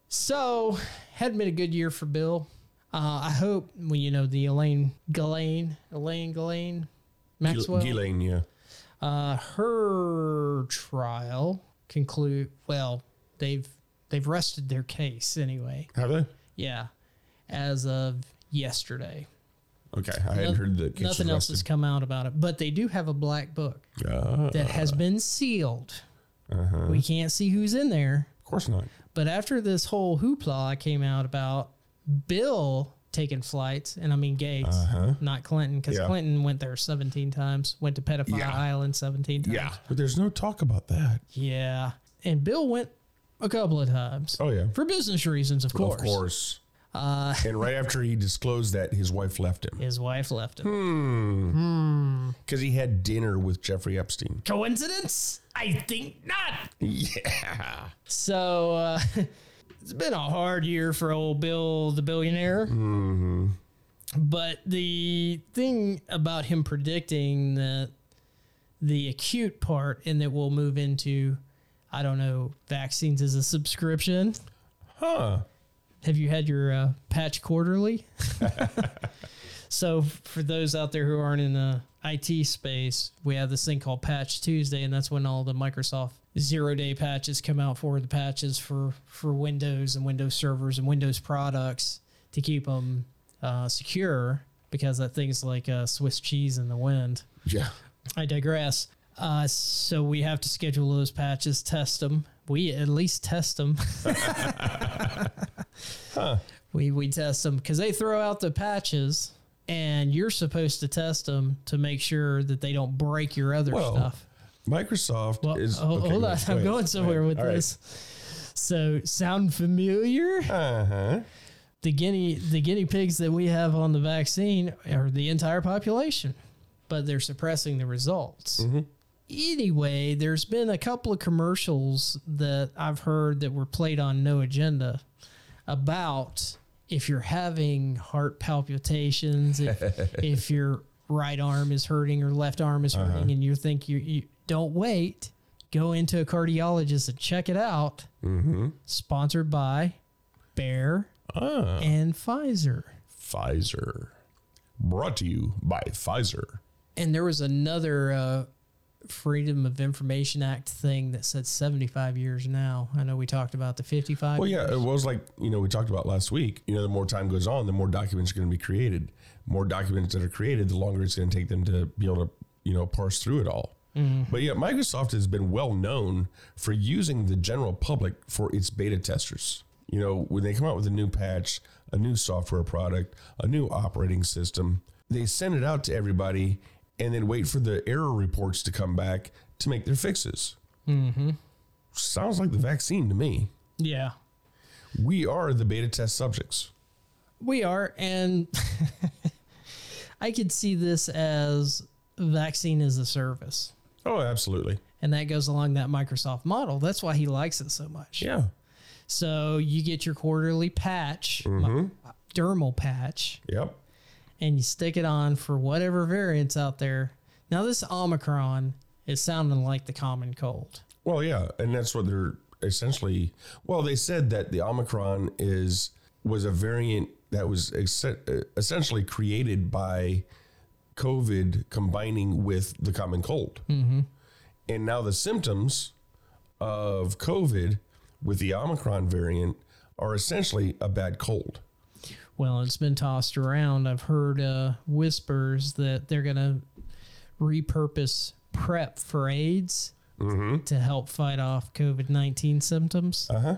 So, hadn't been a good year for Bill. Uh, I hope, well, you know, the Elaine Ghislaine, Elaine Ghislaine Maxwell. Ghislaine, yeah. Uh, her trial conclude. Well, they've they've rested their case anyway. Have they? Yeah, as of yesterday. Okay, I hadn't heard that. Nothing else has come out about it, but they do have a black book Uh, that has been sealed. uh-huh. We can't see who's in there. Of course not. But after this whole hoopla came out about Bill taking flights, and I mean Gates, Uh-huh. not Clinton, because Yeah. Clinton went there 17 times, went to Pedophile Yeah. Island 17 times. Yeah, But there's no talk about that. Yeah. And Bill went a couple of times. Oh yeah. For business reasons, of course. Of course. Uh, And right after he disclosed that, his wife left him his wife left him. Hmm. because he had dinner with Jeffrey Epstein. Coincidence? I think not. Yeah. So uh, it's been a hard year for old Bill the billionaire. Hmm. But the thing about him predicting that the acute part and that we'll move into, I don't know, vaccines as a subscription. Huh. Have you had your uh, patch quarterly? so, for those out there who aren't in the IT space, we have this thing called Patch Tuesday, and that's when all the Microsoft zero day patches come out for the patches for, for Windows and Windows servers and Windows products to keep them uh, secure because that thing's like uh, Swiss cheese in the wind. Yeah. I digress. Uh, so we have to schedule those patches, test them. We at least test them. We we test them because they throw out the patches, and you're supposed to test them to make sure that they don't break your other Well, stuff. Microsoft Well, is. ho- okay, hold on, I'm going somewhere with right. this. So, sound familiar? Uh huh. The guinea the guinea pigs that we have on the vaccine are the entire population, but they're suppressing the results. Mm-hmm. Anyway, there's been a couple of commercials that I've heard that were played on No Agenda about if you're having heart palpitations, if, if your right arm is hurting or left arm is Uh-huh. hurting, and you think you, you don't wait, go into a cardiologist and check it out. Mm-hmm. Sponsored by Bayer Ah, and Pfizer. Pfizer. Brought to you by Pfizer. And there was another uh, Freedom of Information Act thing that said 75 years now. I know we talked about the 55. Well, yeah, it was like you know we talked about last week. You know, the more time goes on, the more documents are going to be created. More documents that are created, the longer it's going to take them to be able to you know parse through it all. Mm-hmm. But yeah, Microsoft has been well known for using the general public for its beta testers. You know, when they come out with a new patch, a new software product, a new operating system, they send it out to everybody and then wait for the error reports to come back to make their fixes. Mm-hmm. Sounds like the vaccine to me. Yeah. We are the beta test subjects. We are, and I could see this as vaccine as a service. Oh, absolutely. And that goes along that Microsoft model. That's why he likes it so much. Yeah. So you get your quarterly patch, mi- dermal patch, Yep. And you stick it on for whatever variants out there. Now, this Omicron is sounding like the common cold. Well, yeah, and that's what they're essentially. Well, they said that the Omicron is was a variant that was ex- essentially created by COVID combining with the common cold, mm-hmm. and now the symptoms of COVID with the Omicron variant are essentially a bad cold. Well, it's been tossed around. I've heard uh, whispers that they're going to repurpose PrEP for AIDS to help fight off COVID 19 symptoms. Uh huh.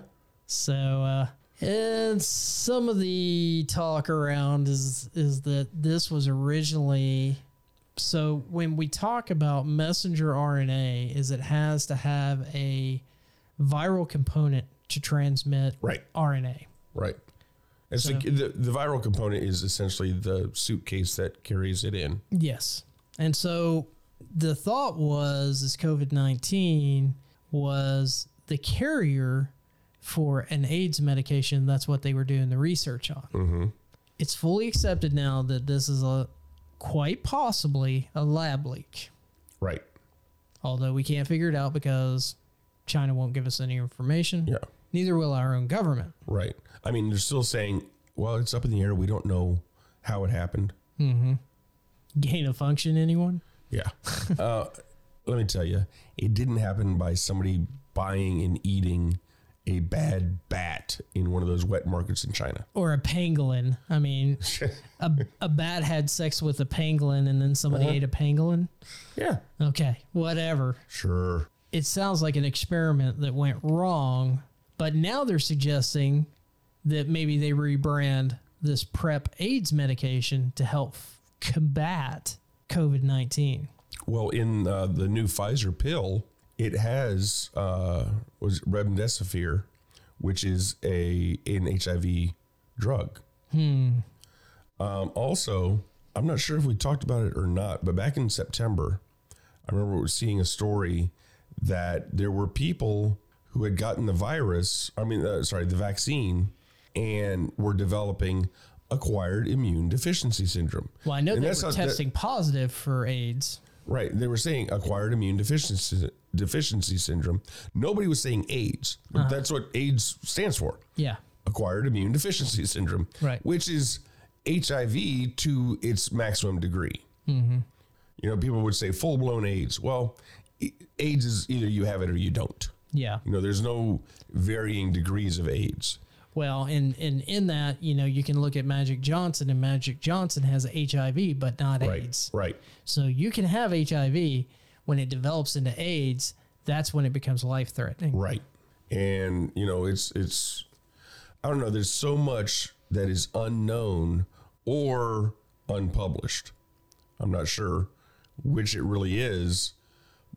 So, uh, and some of the talk around is is that this was originally so when we talk about messenger RNA is it has to have a viral component to transmit Right. RNA. Right. It's the, the the viral component is essentially the suitcase that carries it in. Yes. And so the thought was this COVID 19 was the carrier for an AIDS medication. That's what they were doing the research on. Mm-hmm. It's fully accepted now that this is a quite possibly a lab leak, Right. although we can't figure it out because China won't give us any information. Yeah. Neither will our own government. Right. I mean, they're still saying, well, it's up in the air. We don't know how it happened. Gain of function, anyone? Yeah. uh, let me tell you, it didn't happen by somebody buying and eating a bad bat in one of those wet markets in China. Or a pangolin. I mean, a, a bat had sex with a pangolin and then somebody ate a pangolin. Yeah. Okay, whatever. Sure. It sounds like an experiment that went wrong, but now they're suggesting that maybe they rebrand this PrEP AIDS medication to help combat COVID 19. Well, in uh, the new Pfizer pill, it has uh, was remdesivir, which is a an HIV drug. Um, also, I'm not sure if we talked about it or not, but back in September, I remember seeing a story that there were people who had gotten the virus. I mean, uh, sorry, the vaccine, and were developing acquired immune deficiency syndrome. Well, I know And they were how- that- testing positive for AIDS. Right. They were saying acquired immune deficiency deficiency syndrome. Nobody was saying AIDS, but Uh-huh. that's what AIDS stands for. Yeah. Acquired immune deficiency syndrome. Right. Which is HIV to its maximum degree. Mm-hmm. You know, people would say full blown AIDS. Well, AIDS is either you have it or you don't. Yeah. You know, there's no varying degrees of AIDS. Well, and, and in that, you know, you can look at Magic Johnson, and Magic Johnson has HIV, but not Right. AIDS. Right. So you can have HIV when it develops into AIDS. That's when it becomes life threatening. Right. And you know, it's it's I don't know, there's so much that is unknown or unpublished. I'm not sure which it really is,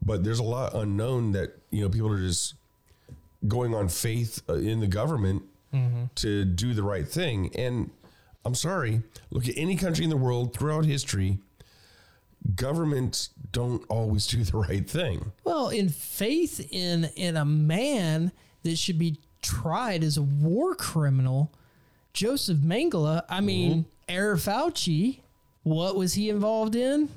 but there's a lot unknown that, you know, people are just going on faith uh, in the government to do the right thing. And I'm sorry, look at any country in the world throughout history, governments don't always do the right thing. Well, in faith in in a man that should be tried as a war criminal, Joseph Mengele. I mean, Herr Fauci. What was he involved in?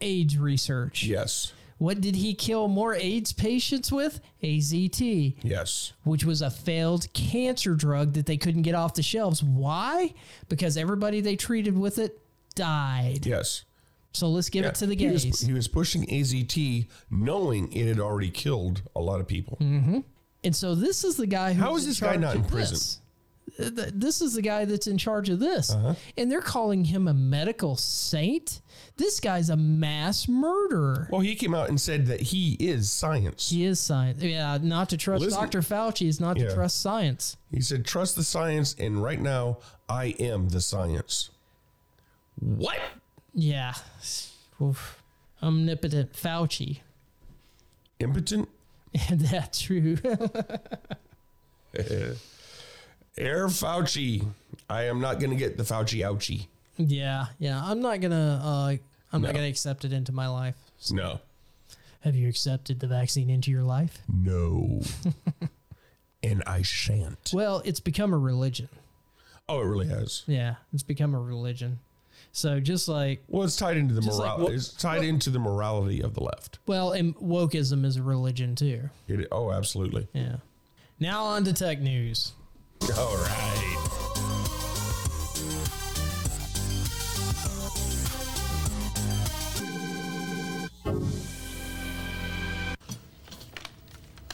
AIDS research. Yes. What did he kill more AIDS patients with? AZT, Yes. which was a failed cancer drug that they couldn't get off the shelves. Why? Because everybody they treated with it died. Yes. So let's give it to the he was, gays. he was pushing AZT knowing it had already killed a lot of people. Mm-hmm. And so this is the guy who How was this guy not in prison? this. Th- this is the guy that's in charge of this. Uh-huh. And they're calling him a medical saint. This guy's a mass murderer. Well, he came out and said that he is science. He is science. Yeah, not to trust Listen- Dr. Fauci is not Yeah. to trust science. He said, "Trust the science," and right now, I am the science. What? Yeah. Oof. Omnipotent Fauci. Impotent? That's true. Herr Fauci. I am not going to get the Fauci ouchie. yeah, yeah. I'm not gonna uh I'm No. not gonna accept it into my life. No. Have you accepted the vaccine into your life? No. and I shan't. Well, it's become a religion. Oh, it really has. Yeah, it's become a religion. So just like Well, it's tied into the Just like moral. what- it's tied into the morality of the left. well, and wokeism is a religion too. It, oh, absolutely. Yeah. Now on to tech news. All right.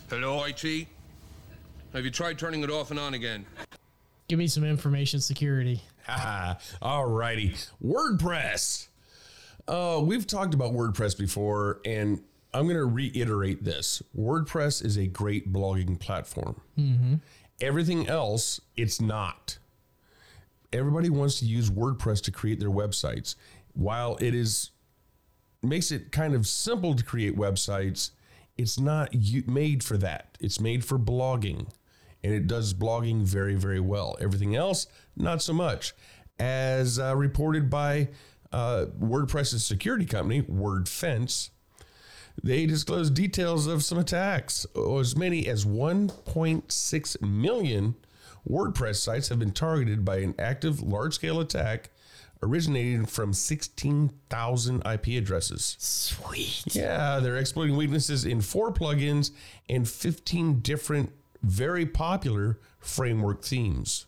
Hello, IT? Have you tried turning it off and on again? Give me some information security. All righty. WordPress. Uh, we've talked about WordPress before, and I'm going to reiterate this. WordPress is a great blogging platform. Everything else, it's not. Everybody wants to use WordPress to create their websites. While it is makes it kind of simple to create websites, it's not made for that. It's made for blogging, and it does blogging very, very well. Everything else, not so much. As uh, reported by uh, WordPress's security company, WordFence, they disclosed details of some attacks. As many as 1.6 million WordPress sites have been targeted by an active large scale attack originating from 16,000 IP addresses. Sweet. Yeah, they're exploiting weaknesses in four plugins and 15 different very popular framework themes.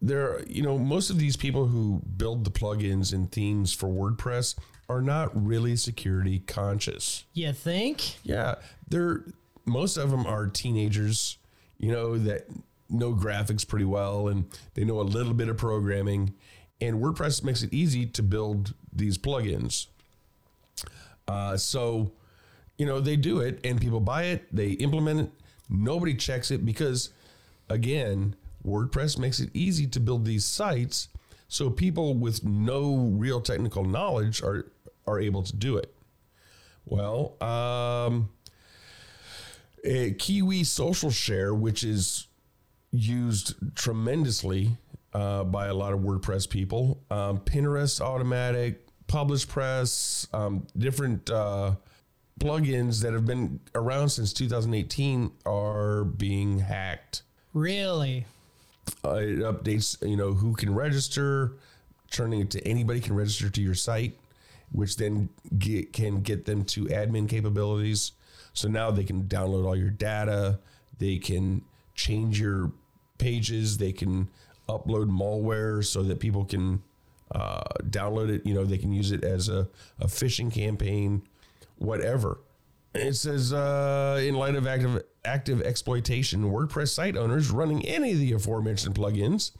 There, you know, most of these people who build the plugins and themes for WordPress are not really security conscious. You think? Yeah, they're most of them are teenagers, you know, that know graphics pretty well and they know a little bit of programming. And WordPress makes it easy to build these plugins. Uh, so, you know, they do it and people buy it, they implement it. Nobody checks it because, again, WordPress makes it easy to build these sites. So people with no real technical knowledge are are able to do it. Well, um, a Kiwi Social Share, which is used tremendously uh, by a lot of WordPress people, um, Pinterest Automatic, Publish Press, um, different uh, plugins that have been around since 2018 are being hacked. Really? Uh, it updates, you know, who can register, turning it to anybody can register to your site, which then get, can get them to admin capabilities. So now they can download all your data, they can change your pages, they can upload malware so that people can uh, download it. You know, they can use it as a, a phishing campaign, whatever. It says, uh, in light of active active exploitation, WordPress site owners running any of the aforementioned plugins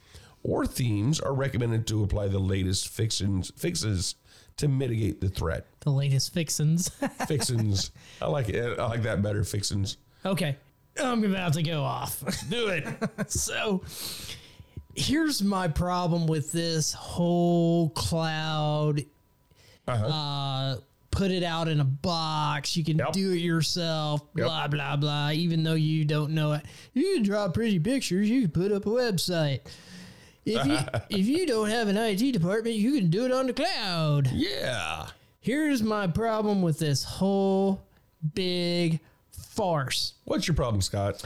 or themes are recommended to apply the latest fixes to mitigate the threat. The latest fixins. Fixins, I like it. I like that better. Fixins. okay. I'm about to go off. Do it. so here's my problem with this whole cloud Uh-huh. uh put it out in a box you can Yep. do it yourself Yep. blah blah blah even though you don't know it you can draw pretty pictures you can put up a website if you if you don't have an IT department you can do it on the cloud yeah. here's my problem with this whole big farce What's your problem, Scott?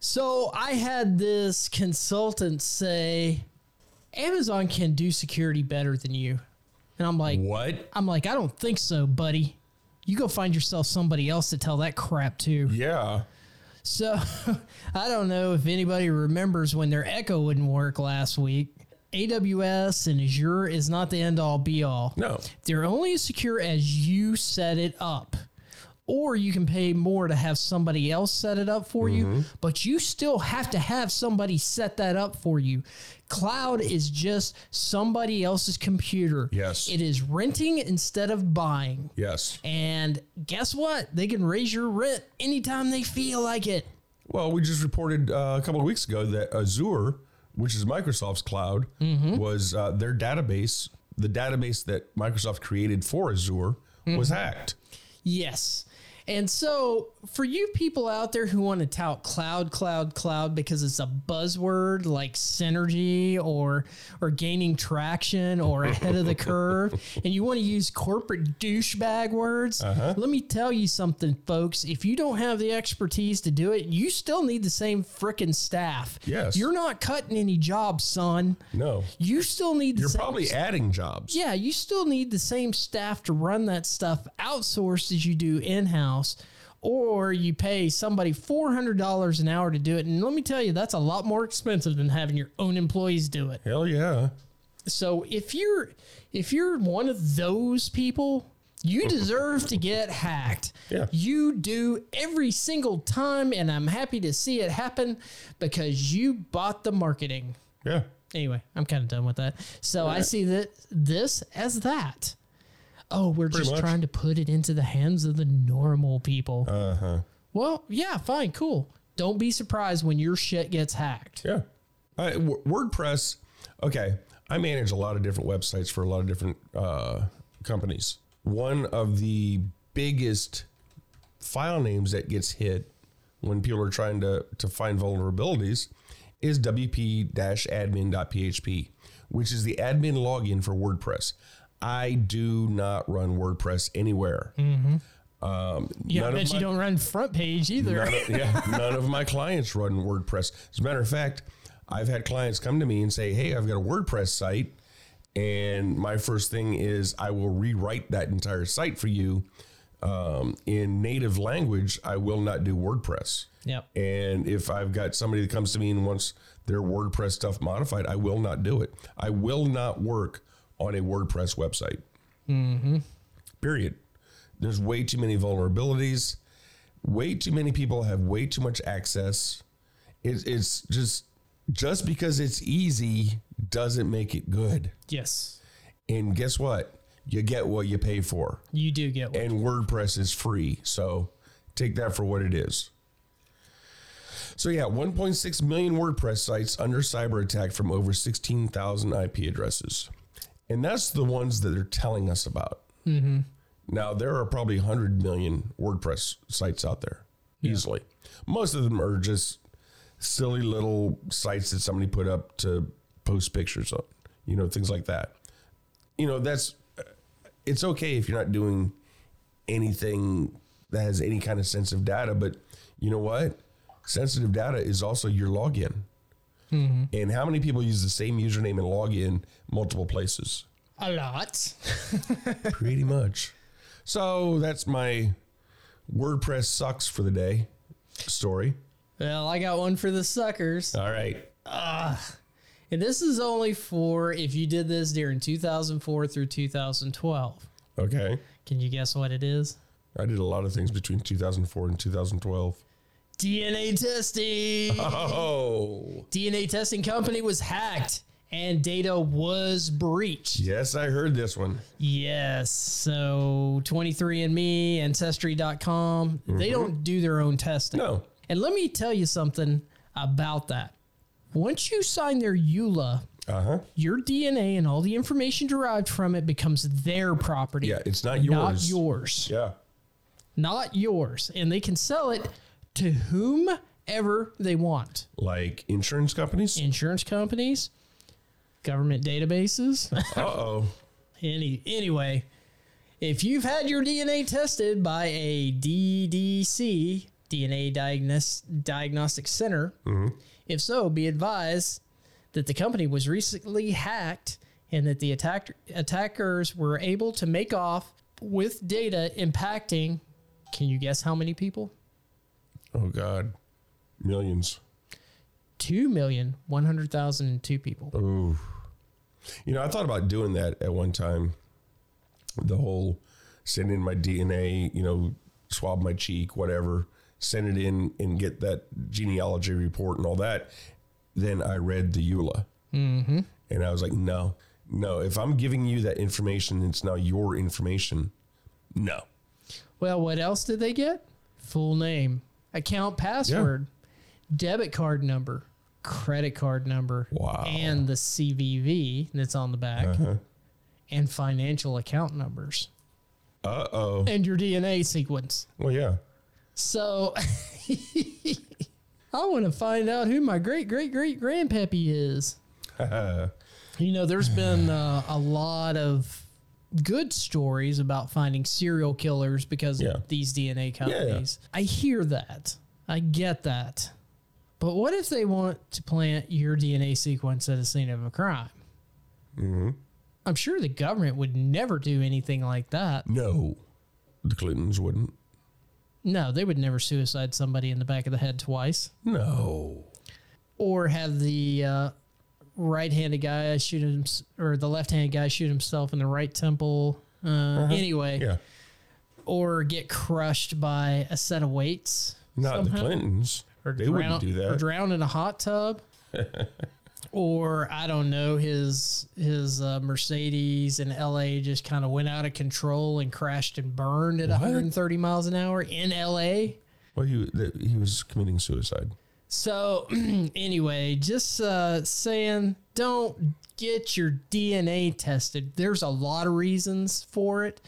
so I had this consultant say, Amazon can do security better than you. And I'm like, What? I'm like, I don't think so, buddy. You go find yourself somebody else to tell that crap to. Yeah. So I don't know if anybody remembers when their Echo wouldn't work last week. AWS and Azure is not the end all be all. No. They're only as secure as you set it up. Or you can pay more to have somebody else set it up for Mm-hmm. you, but you still have to have somebody set that up for you. Cloud is just somebody else's computer. Yes. It is renting instead of buying. Yes. And guess what? They can raise your rent anytime they feel like it. Well, we just reported uh, a couple of weeks ago that Azure, which is Microsoft's cloud, was uh, their database, the database that Microsoft created for Azure, was hacked. Yes. And so, for you people out there who want to tout cloud, cloud, cloud because it's a buzzword like synergy or or gaining traction or ahead of the curve, and you want to use corporate douchebag words, uh-huh. let me tell you something, folks. If you don't have the expertise to do it, you still need the same frickin' staff. Yes. you're not cutting any jobs, son. No. You still need the You're probably adding jobs. yeah, you still need the same staff to run that stuff outsourced as you do in house, or you pay somebody $400 an hour to do it. And let me tell you, that's a lot more expensive than having your own employees do it. Hell yeah. So if you're if you're one of those people, you deserve to get hacked. Yeah. You do every single time and I'm happy to see it happen because you bought the marketing Yeah. anyway, I'm kind of done with that. So I see that this as that. Oh, we're just much. trying to put it into the hands of the normal people. Uh huh. well, yeah, fine, cool. Don't be surprised when your shit gets hacked. Yeah. I, w- WordPress. Okay. I manage a lot of different websites for a lot of different uh, companies. One of the biggest file names that gets hit when people are trying to, to find vulnerabilities is wp-admin.php, which is the admin login for WordPress. I do not run WordPress anywhere. Um, Yeah, I bet you don't run front page either. None of, yeah, none of my clients run WordPress. As a matter of fact, I've had clients come to me and say, "Hey, I've got a WordPress site," and my first thing is I will rewrite that entire site for you um, in native language. I will not do WordPress. Yep. And if I've got somebody that comes to me and wants their WordPress stuff modified, I will not do it. I will not work on a WordPress website. Mm-hmm. Period. There's way too many vulnerabilities. Way too many people have way too much access. It's, it's just just because it's easy doesn't make it good. Yes, And guess what? You get what you pay for. you do get one. And WordPress is free. So take that for what it is. So yeah, 1.6 million WordPress sites under cyber attack from over 16,000 IP addresses. And that's the ones that they're telling us about. Mm-hmm. Now, there are probably 100 million WordPress sites out there easily. Most of them are just silly little sites that somebody put up to post pictures on, you know, things like that. You know, that's it's okay if you're not doing anything that has any kind of sensitive data, but you know what? Sensitive data is also your login. Mm-hmm. And how many people use the same username and log in multiple places? A lot. Pretty much. So that's my WordPress sucks for the day story. well, I got one for the suckers. All right. And this is only for if you did this during 2004 through 2012. Okay. Can you guess what it is? I did a lot of things between 2004 and 2012. DNA testing. Oh. DNA testing company was hacked and data was breached. Yes, I heard this one. Yes. So 23andMe, Ancestry.com, they don't do their own testing. No. And let me tell you something about that. Once you sign their EULA, Uh huh. your DNA and all the information derived from it becomes their property. Yeah, it's not yours. Not yours. Yeah. Not yours. And they can sell it to whomever they want. Like insurance companies? Insurance companies, government databases. Uh oh. Any anyway, if you've had your DNA tested by a DDC DNA Diagnos- Diagnostic Center, if so, be advised that the company was recently hacked and that the attack- attackers were able to make off with data impacting. Can you guess how many people? Oh God. Millions. Two million one hundred thousand and two people. Oh. You know, I thought about doing that at one time. The whole send in my DNA, you know, swab my cheek, whatever, send it in and get that genealogy report and all that. Then I read the EULA. Mm-hmm. And I was like, no, no. If I'm giving you that information, it's now your information. No. Well, what else did they get? Full name, account password, debit card number, credit card number, Wow. and the CVV that's on the back, Uh-huh. and financial account numbers, Uh oh. and your DNA sequence. Well, yeah. So I want to find out who my great great great grandpappy is. You know, there's been uh, a lot of good stories about finding serial killers because Yeah. of these DNA companies. I hear that. I get that. But what if they want to plant your DNA sequence at a scene of a crime? Mm-hmm. I'm sure the government would never do anything like that. No. The Clintons wouldn't. No, they would never suicide somebody in the back of the head twice. No. or have the uh, right-handed guy shoot him or the left-handed guy shoot himself in the right temple uh, anyway Yeah. or get crushed by a set of weights Not the. Clintons. or they drown, wouldn't do that. or drown in a hot tub or i don't know his his uh, mercedes in la just kind of went out of control and crashed and burned at 130 miles an hour in la Well, he, he was committing suicide. So, anyway, just uh, saying, don't get your DNA tested. There's a lot of reasons for it,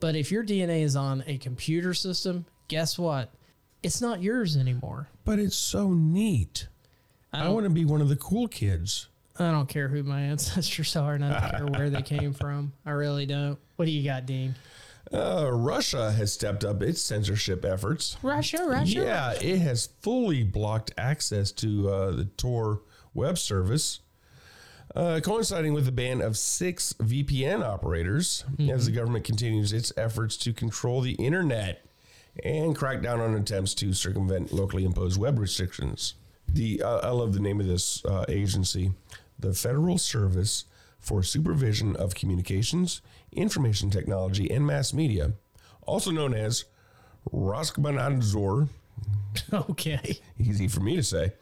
but if your DNA is on a computer system, guess what? It's not yours anymore. But it's so neat. I, want to be one of the cool kids. I don't care who my ancestors are, and I don't care where they came from. I really don't. What do you got, Dean? Uh, Russia has stepped up its censorship efforts. Russia, Russia. Yeah, it has fully blocked access to uh, the Tor web service, uh, coinciding with the ban of six VPN operators as the government continues its efforts to control the internet and crack down on attempts to circumvent locally imposed web restrictions. The uh, I love the name of this uh, agency, the Federal Service for Supervision of Communications, Information Technology, and Mass Media, also known as Roskomnadzor Okay. easy for me to say.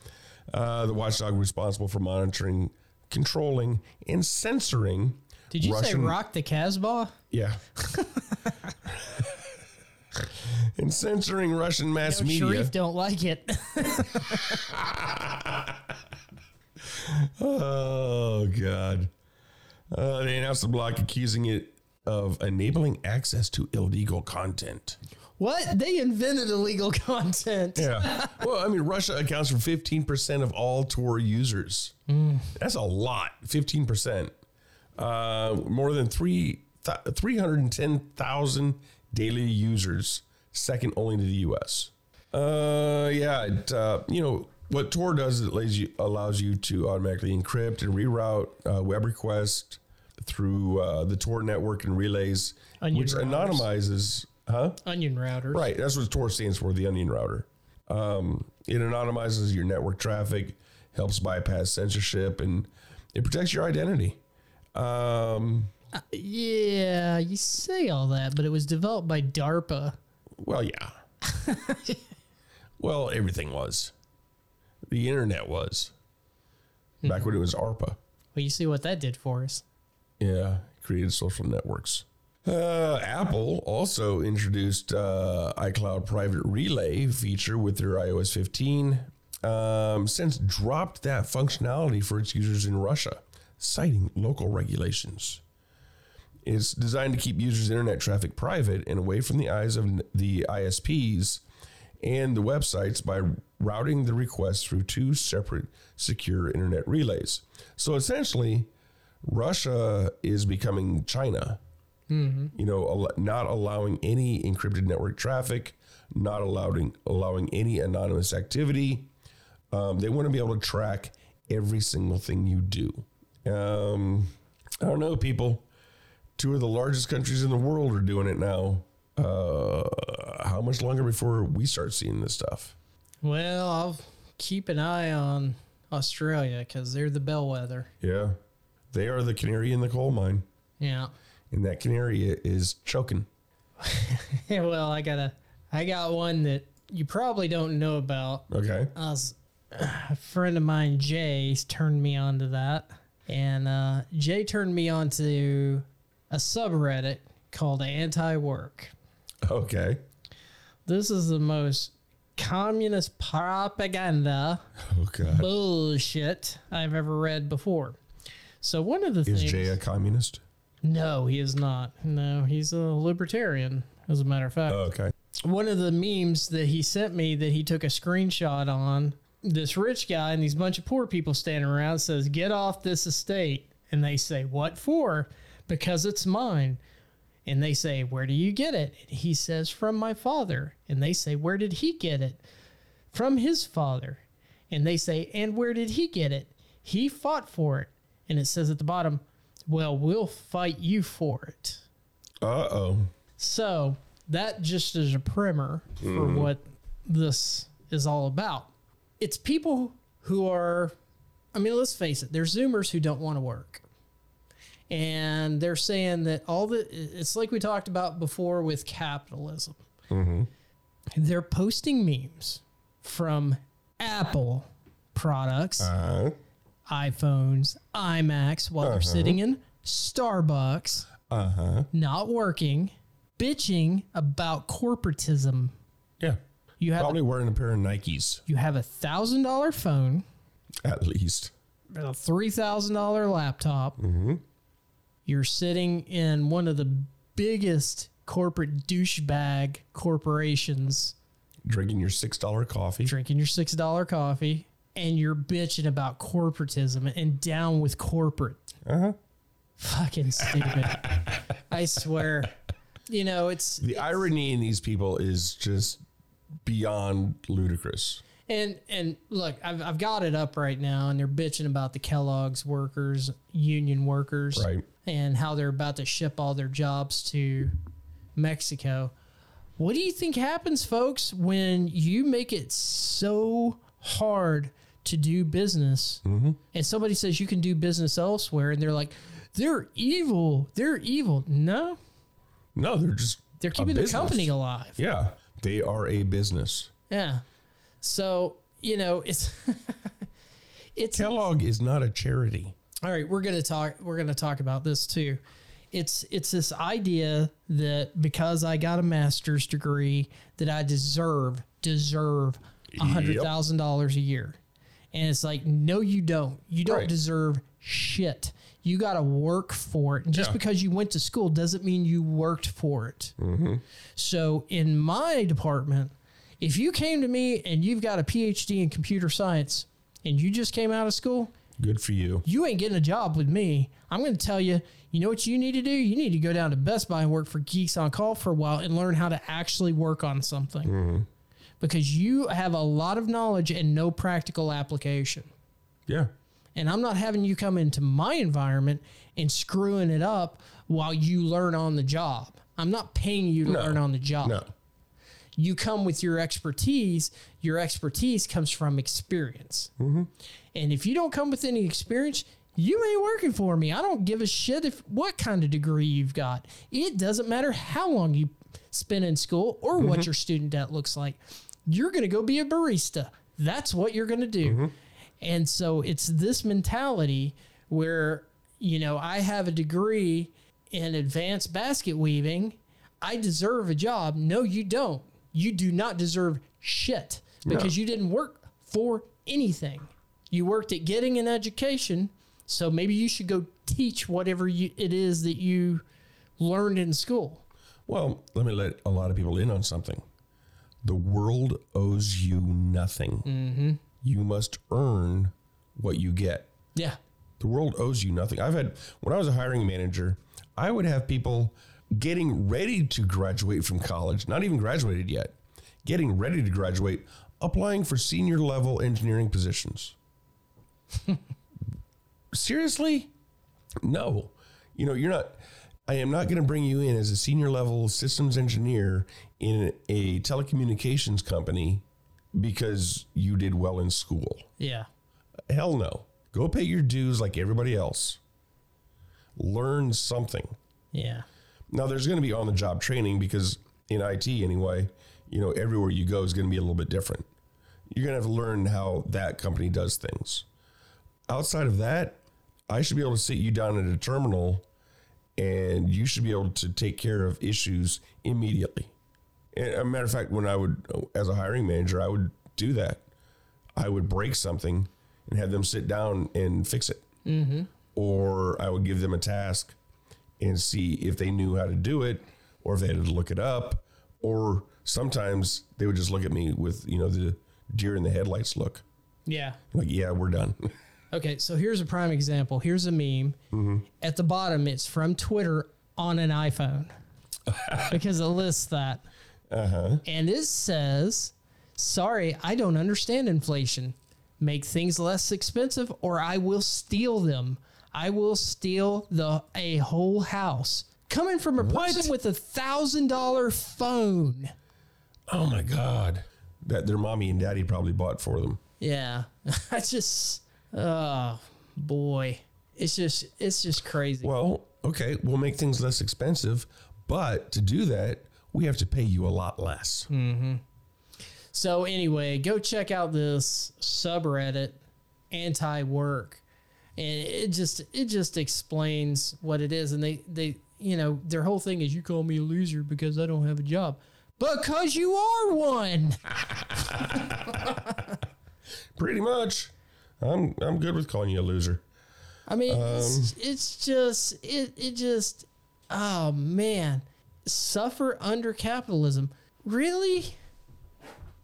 Uh, the watchdog responsible for monitoring, controlling, and censoring. Did you say Russian- rock the Casbah? Yeah. and censoring Russian mass No, media. Sharif don't like it. Oh God. Uh, they announced the block, accusing it of enabling access to illegal content. what? They invented illegal content. Yeah. well, I mean, Russia accounts for 15% of all Tor users. That's a lot. 15%. Uh, more than three, th- 310,000 daily users, second only to the US. Uh, yeah. It, uh, you know, what Tor does is it allows you, allows you to automatically encrypt and reroute uh, web requests through uh, the Tor network and relays, Onion which routers. anonymizes, huh? Onion routers. Right. That's what Tor stands for, the onion router. Um, it anonymizes your network traffic, helps bypass censorship, and it protects your identity. Um, Yeah, you say all that, but it was developed by DARPA. well, yeah. well, everything was. The internet was. Back when it was ARPA. Well, you see what that did for us. Yeah, created social networks. Uh, Apple also introduced uh, iCloud Private Relay feature with their iOS 15. Um, since dropped that functionality for its users in Russia, citing local regulations. It's designed to keep users' internet traffic private and away from the eyes of the ISPs and the websites by routing the requests through two separate secure internet relays. So essentially, Russia is becoming China. You know, not allowing any encrypted network traffic, not allowing allowing any anonymous activity. Um, they want to be able to track every single thing you do. Um, I don't know, people. Two of the largest countries in the world are doing it now. Uh, how much longer before we start seeing this stuff? Well, I'll keep an eye on Australia because they're the bellwether. Yeah, they are the canary in the coal mine, Yeah. and that canary is choking. well, I gotta, I got one that you probably don't know about. Okay. I was, a friend of mine, Jay, turned me on to that. And uh, Jay turned me on to a subreddit called Anti Work. Okay. This is the most communist propaganda Oh God. bullshit I've ever read before. So, one of the Is things. Jay a communist? no, he is not. No, he's a libertarian, as a matter of fact. Oh, okay. one of the memes that he sent me that he took a screenshot on this rich guy and these bunch of poor people standing around says get off this estate and they say what for because it's mine and they say where do you get it and he says from my father and they say where did he get it from his father and they say and where did he get it he fought for it and it says at the bottom well we'll fight you for it Uh oh. so that just is a primer for what this is all about. It's people who are, I mean, let's face it, there's Zoomers who don't want to work. And they're saying that all the, it's like we talked about before with capitalism. They're posting memes from Apple products, Uh iPhones, iMacs, while they're sitting in Starbucks. Uh huh. not working, bitching about corporatism. Yeah. You have Probably wearing a pair of Nikes you have a thousand dollar phone, at least. a three thousand dollar laptop. Mm-hmm. You're sitting in one of the biggest corporate douchebag corporations, Drinking your six dollar coffee. drinking your six dollar coffee, and you're bitching about corporatism and down with corporate. Uh huh. Fucking stupid. I swear. You know, it's The irony in these people is just beyond ludicrous. And and look, I've I've got it up right now, and they're bitching about the Kellogg's workers, union workers, Right. and how they're about to ship all their jobs to Mexico. What do you think happens, folks, when you make it so hard to do business, mm-hmm. and somebody says you can do business elsewhere, and they're like, they're evil, they're evil. No, No, they're just they're keeping the company alive. Yeah, they are a business. Yeah. So you know it's it's Kellogg is not a charity. all right. We're gonna talk. We're gonna talk about this too. It's it's this idea that because I got a master's degree that I deserve deserve a hundred thousand dollars a year, and it's like no, you don't. You don't Right. deserve shit. You got to work for it. And just Yeah. because you went to school doesn't mean you worked for it. Mm-hmm. So in my department, if you came to me and you've got a PhD in computer science and you just came out of school, Good for you. you ain't getting a job with me. I'm going to tell you, you know what you need to do? You need to go down to Best Buy and work for Geeks on Call for a while and learn how to actually work on something. Mm-hmm. Because you have a lot of knowledge and no practical application. Yeah. And I'm not having you come into my environment and screwing it up while you learn on the job. I'm not paying you to No. learn on the job No. you come with your expertise. Your expertise comes from experience. Mm-hmm. And if you don't come with any experience, you ain't working for me. I don't give a shit if what kind of degree you've got. It doesn't matter how long you spend in school or what your student debt looks like. You're going to go be a barista. That's what you're going to do. Mm-hmm. And so it's this mentality where, you know, I have a degree in advanced basket weaving. I deserve a job. No, you don't. You do not deserve shit because you didn't work for anything. You worked at getting an education. So maybe you should go teach whatever you, it is that you learned in school. Well, let me let a lot of people in on something. The world owes you nothing. Mm-hmm. You must earn what you get. Yeah. The world owes you nothing. I've had, when I was a hiring manager, I would have people getting ready to graduate from college, not even graduated yet, getting ready to graduate, applying for senior level engineering positions. Seriously? No. You know, you're not, I am not going to bring you in as a senior level systems engineer in a telecommunications company because you did well in school. Yeah. Hell no. Go pay your dues like everybody else. Learn something. Yeah. Now, there's going to be on the job training because in IT anyway, you know, everywhere you go is going to be a little bit different. You're going to have to learn how that company does things. Outside of that, I should be able to sit you down at a terminal and you should be able to take care of issues immediately. And a matter of fact, when I would, as a hiring manager, I would do that. I would break something and have them sit down and fix it. Mm-hmm. Or I would give them a task and see if they knew how to do it or if they had to look it up. Or sometimes they would just look at me with, you know, the deer in the headlights look. Yeah. Like, yeah, we're done. Okay, so here's a prime example. Here's a meme. At the bottom, it's from Twitter on an iPhone because it lists that. Uh-huh. And it says, Sorry, I don't understand inflation. Make things less expensive or I will steal them. I will steal the a whole house. Coming from a person with a thousand dollar phone. oh my God. That their mommy and daddy probably bought for them. Yeah. I just oh boy. It's just it's just crazy. Well, okay, we'll make things less expensive, but to do that, we have to pay you a lot less. Mm-hmm. So anyway, go check out this subreddit anti-work. And it just it just explains what it is and they they you know, their whole thing is you call me a loser because I don't have a job. Because you are one. Pretty much. I'm I'm good with calling you a loser. I mean, it's, um, it's just it it just oh man, suffer under capitalism. Really?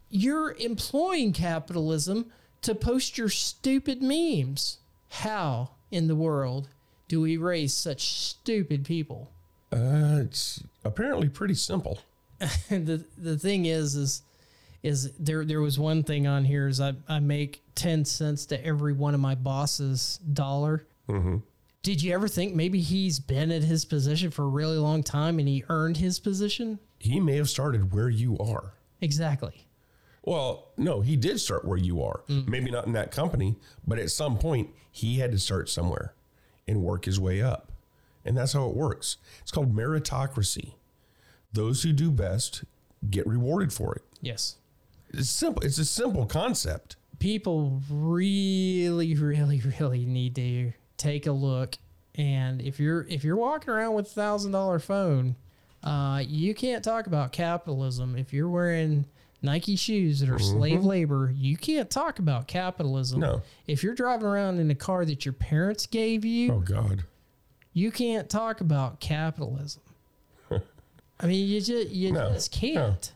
You're employing capitalism to post your stupid memes. How in the world do we raise such stupid people? Uh, it's apparently pretty simple. the the thing is is is there there was one thing on here is I, I make 10 cents to every one of my boss's dollar did you ever think maybe he's been at his position for a really long time and he earned his position He may have started where you are. exactly Well, no, he did start where you are. Mm. Maybe not in that company, but at some point he had to start somewhere and work his way up. And that's how it works. It's called meritocracy. Those who do best get rewarded for it. yes It's simple. It's a simple concept. people really really really need to take a look and if you're if you're walking around with a thousand dollar phone uh, you can't talk about capitalism if you're wearing nike shoes that are slave labor you can't talk about capitalism No. if you're driving around in a car that your parents gave you Oh God. you can't talk about capitalism i mean you just you No, just can't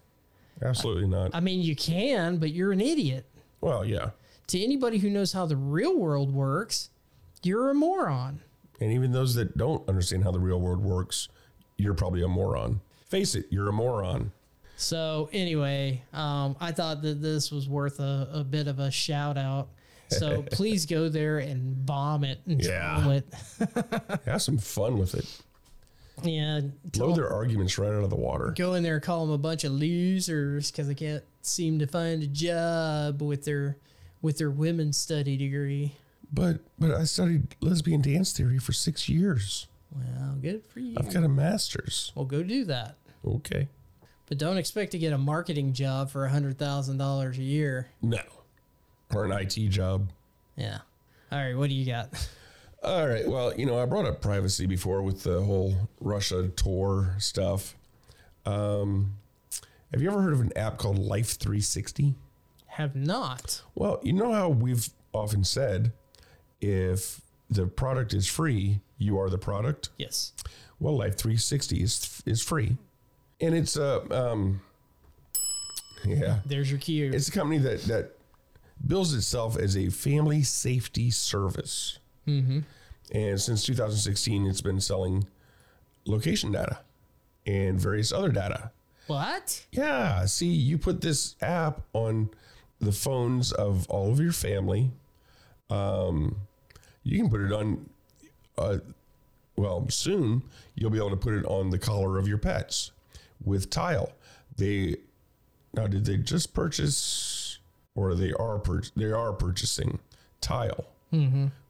Absolutely not. i mean you can but you're an idiot Well, yeah. to anybody who knows how the real world works, you're a moron. And even those that don't understand how the real world works, you're probably a moron. Face it, you're a moron. So anyway, um, I thought that this was worth a, a bit of a shout out. So please go there and bomb it and Yeah. it. Have some fun with it. Yeah, Blow their arguments right out of the water. go in there and call them a bunch of losers because they can't seem to find a job with their with their women's study degree. But but I studied lesbian dance theory for six years. Well, good for you. I've got a master's. Well, go do that. Okay. But don't expect to get a marketing job for a hundred thousand dollars a year. No. Or an IT job. Yeah. All right, what do you got? All right. Well, you know, I brought up privacy before with the whole Russia Tor stuff. Um, have you ever heard of an app called Life 360? Have not. Well, you know how we've often said if the product is free, you are the product. Yes. Well, Life 360 is is free, and it's a um, yeah, There's your cue. it's a company that that bills itself as a family safety service. Mm-hmm. And since 2016, it's been selling location data and various other data. what? Yeah. See, you put this app on the phones of all of your family. Um, you can put it on, uh, well, soon you'll be able to put it on the collar of your pets with tile. They now did they just purchase or they are pur- they are purchasing tile,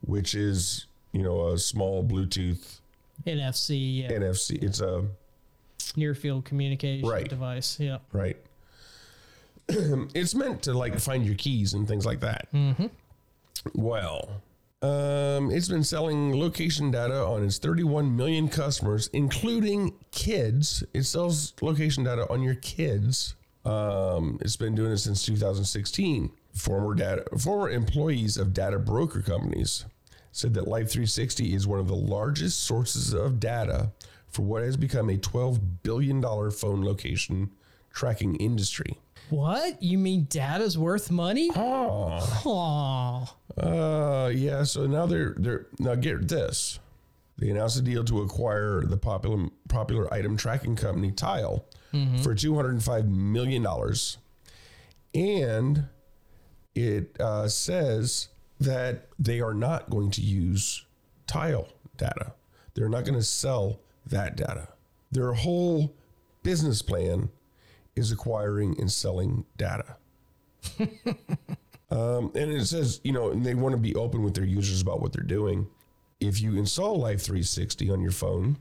which is you know a small Bluetooth NFC, yeah, NFC. It's a near field communication Right. device. Yeah. right. it's meant to like find your keys and things like that. Well, um, it's been selling location data on its 31 million customers, including kids. It sells location data on your kids. Um, it's been doing it since 2016. Former data, former employees of data broker companies said that Life 360 is one of the largest sources of data for what has become a 12 billion dollar phone location tracking industry. What? You mean data's worth money? Oh. Aw. Uh, yeah. So now they're they're now get this. They announced a deal to acquire the popular popular item tracking company Tile for two hundred and five million dollars, and it uh, says that they are not going to use Tile data. They're not going to sell that data. Their whole business plan is acquiring and selling data. Um, and it says, you know, and they want to be open with their users about what they're doing. If you install Life 360 on your phone,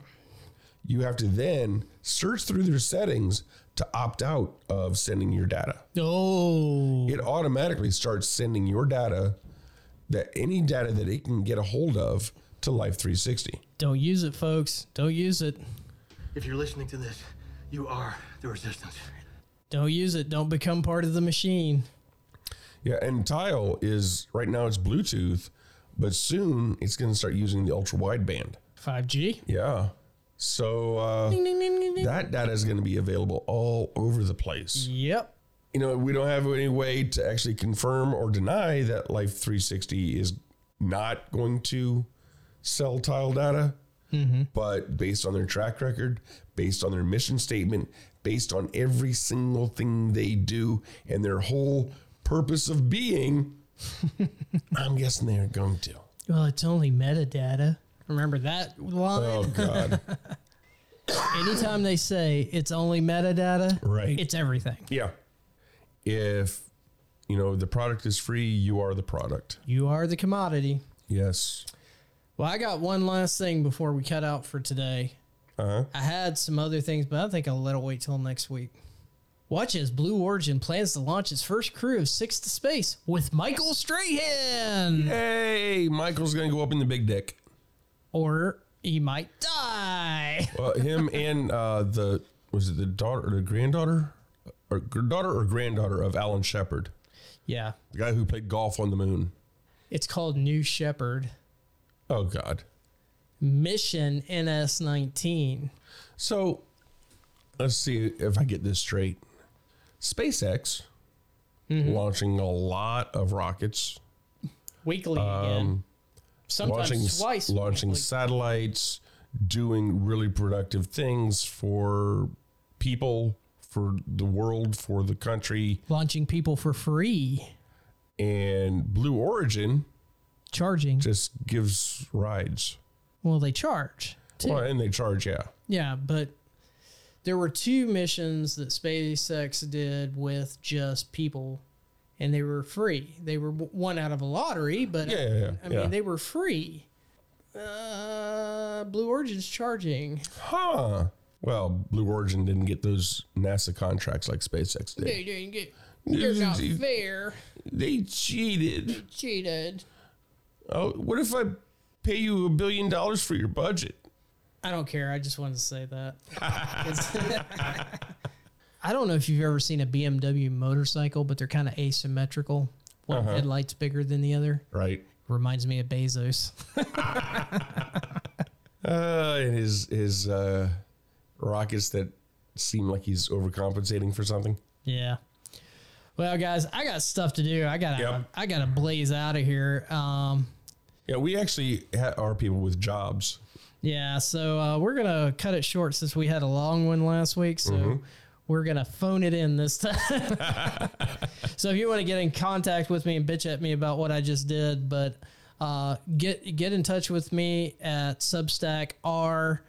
you have to then search through their settings to opt out of sending your data. Oh. It automatically starts sending your data, that any data that it can get a hold of, to Life 360. Don't use it, folks. Don't use it. If you're listening to this, you are the resistance. Don't use it. Don't become part of the machine. Yeah, and Tile is right now it's Bluetooth, but soon it's going to start using the ultra wideband. 5G. Yeah. So uh, Ding, ding, ding, that data is going to be available all over the place. Yep. You know, we don't have any way to actually confirm or deny that Life 360 is not going to sell tile data. But based on their track record, based on their mission statement, based on every single thing they do, and their whole purpose of being, I'm guessing they're going to. Well, it's only metadata. Remember that line? Oh, God. Anytime they say it's only metadata, Right. it's everything. yeah. If, you know, the product is free, you are the product. You are the commodity. Yes. Well, I got one last thing before we cut out for today. Uh huh. I had some other things, but I think I'll let it wait till next week. Watch as Blue Origin plans to launch its first crew of six to space with Michael Strahan. Hey, Michael's going to go up in the big dick. Or he might die. Well, him and uh, the was it the daughter or the granddaughter or daughter or granddaughter of Alan Shepard, Yeah. the guy who played golf on the moon. It's called New Shepard. Oh God. Mission NS 19. So let's see if I get this straight. SpaceX mm-hmm. launching a lot of rockets, Weekly um, again. Sometimes launching twice. launching weekly. satellites, doing really productive things for people, for the world, for the country, Launching people for free. and Blue Origin Charging. just gives rides. Well, they charge. Too. Well, and they charge, yeah. Yeah, but there were two missions that SpaceX did with just people, and they were free. They were one out of a lottery, but Yeah, yeah, yeah, I mean yeah. they were free. Uh, Blue Origin's charging. Huh. Well, Blue Origin didn't get those NASA contracts like SpaceX did. They didn't get. They're not fair. They cheated. Cheated. Oh, what if I pay you a billion dollars for your budget? I don't care. I just wanted to say that. I don't know if you've ever seen a BMW motorcycle, but they're kind of asymmetrical. One Uh-huh. headlight's bigger than the other. Right. Reminds me of Bezos. Uh, and his his uh, rockets that seem like he's overcompensating for something. Yeah. Well, guys, I got stuff to do. I gotta, Yep. I gotta blaze out of here. Um, Yeah, we actually ha- are people with jobs. yeah. So uh, we're gonna cut it short since we had a long one last week. So we're gonna phone it in this time. so if you want to get in contact with me and bitch at me about what I just did, but uh, get get in touch with me at Substack R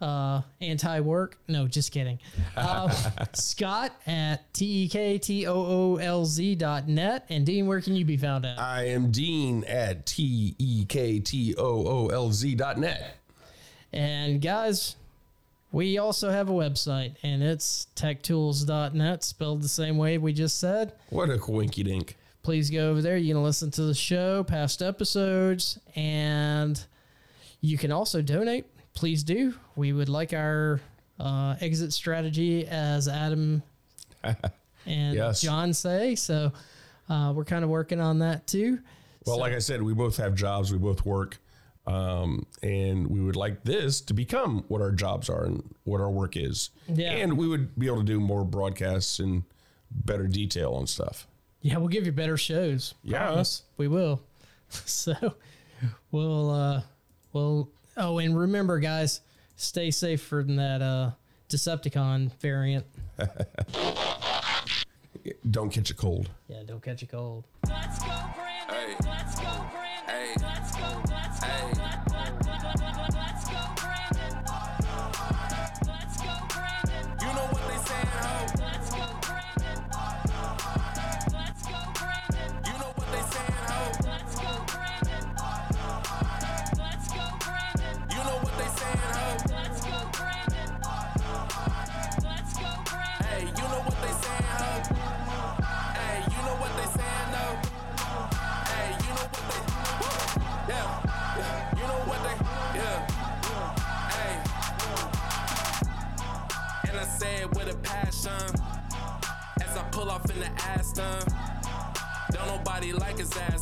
uh, anti work. No, just kidding. Uh, Scott at T E K T O O L Z dot net. And Dean, where can you be found at? I am Dean at T E K T O O L Z dot net. And guys, We also have a website, and it's tektoolz.net, spelled the same way we just said. What a coinky dink. Please go over there. You can listen to the show, past episodes, and you can also donate. Please do. We would like our uh, exit strategy, as Adam and Yes. John say. So uh, we're kind of working on that too. Well, like I said, we both have jobs, we both work, um, and we would like this to become what our jobs are and what our work is. Yeah. And we would be able to do more broadcasts and better detail on stuff. Yeah, we'll give you better shows. Yeah. We will. So we'll uh we'll oh and remember guys, stay safe from that uh Decepticon variant. Don't catch a cold. Yeah, don't catch a cold. Let's go, Brandon. Hey. Let's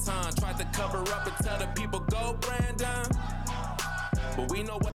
huh? Tried to cover up and tell the people go, Brandon. But we know what.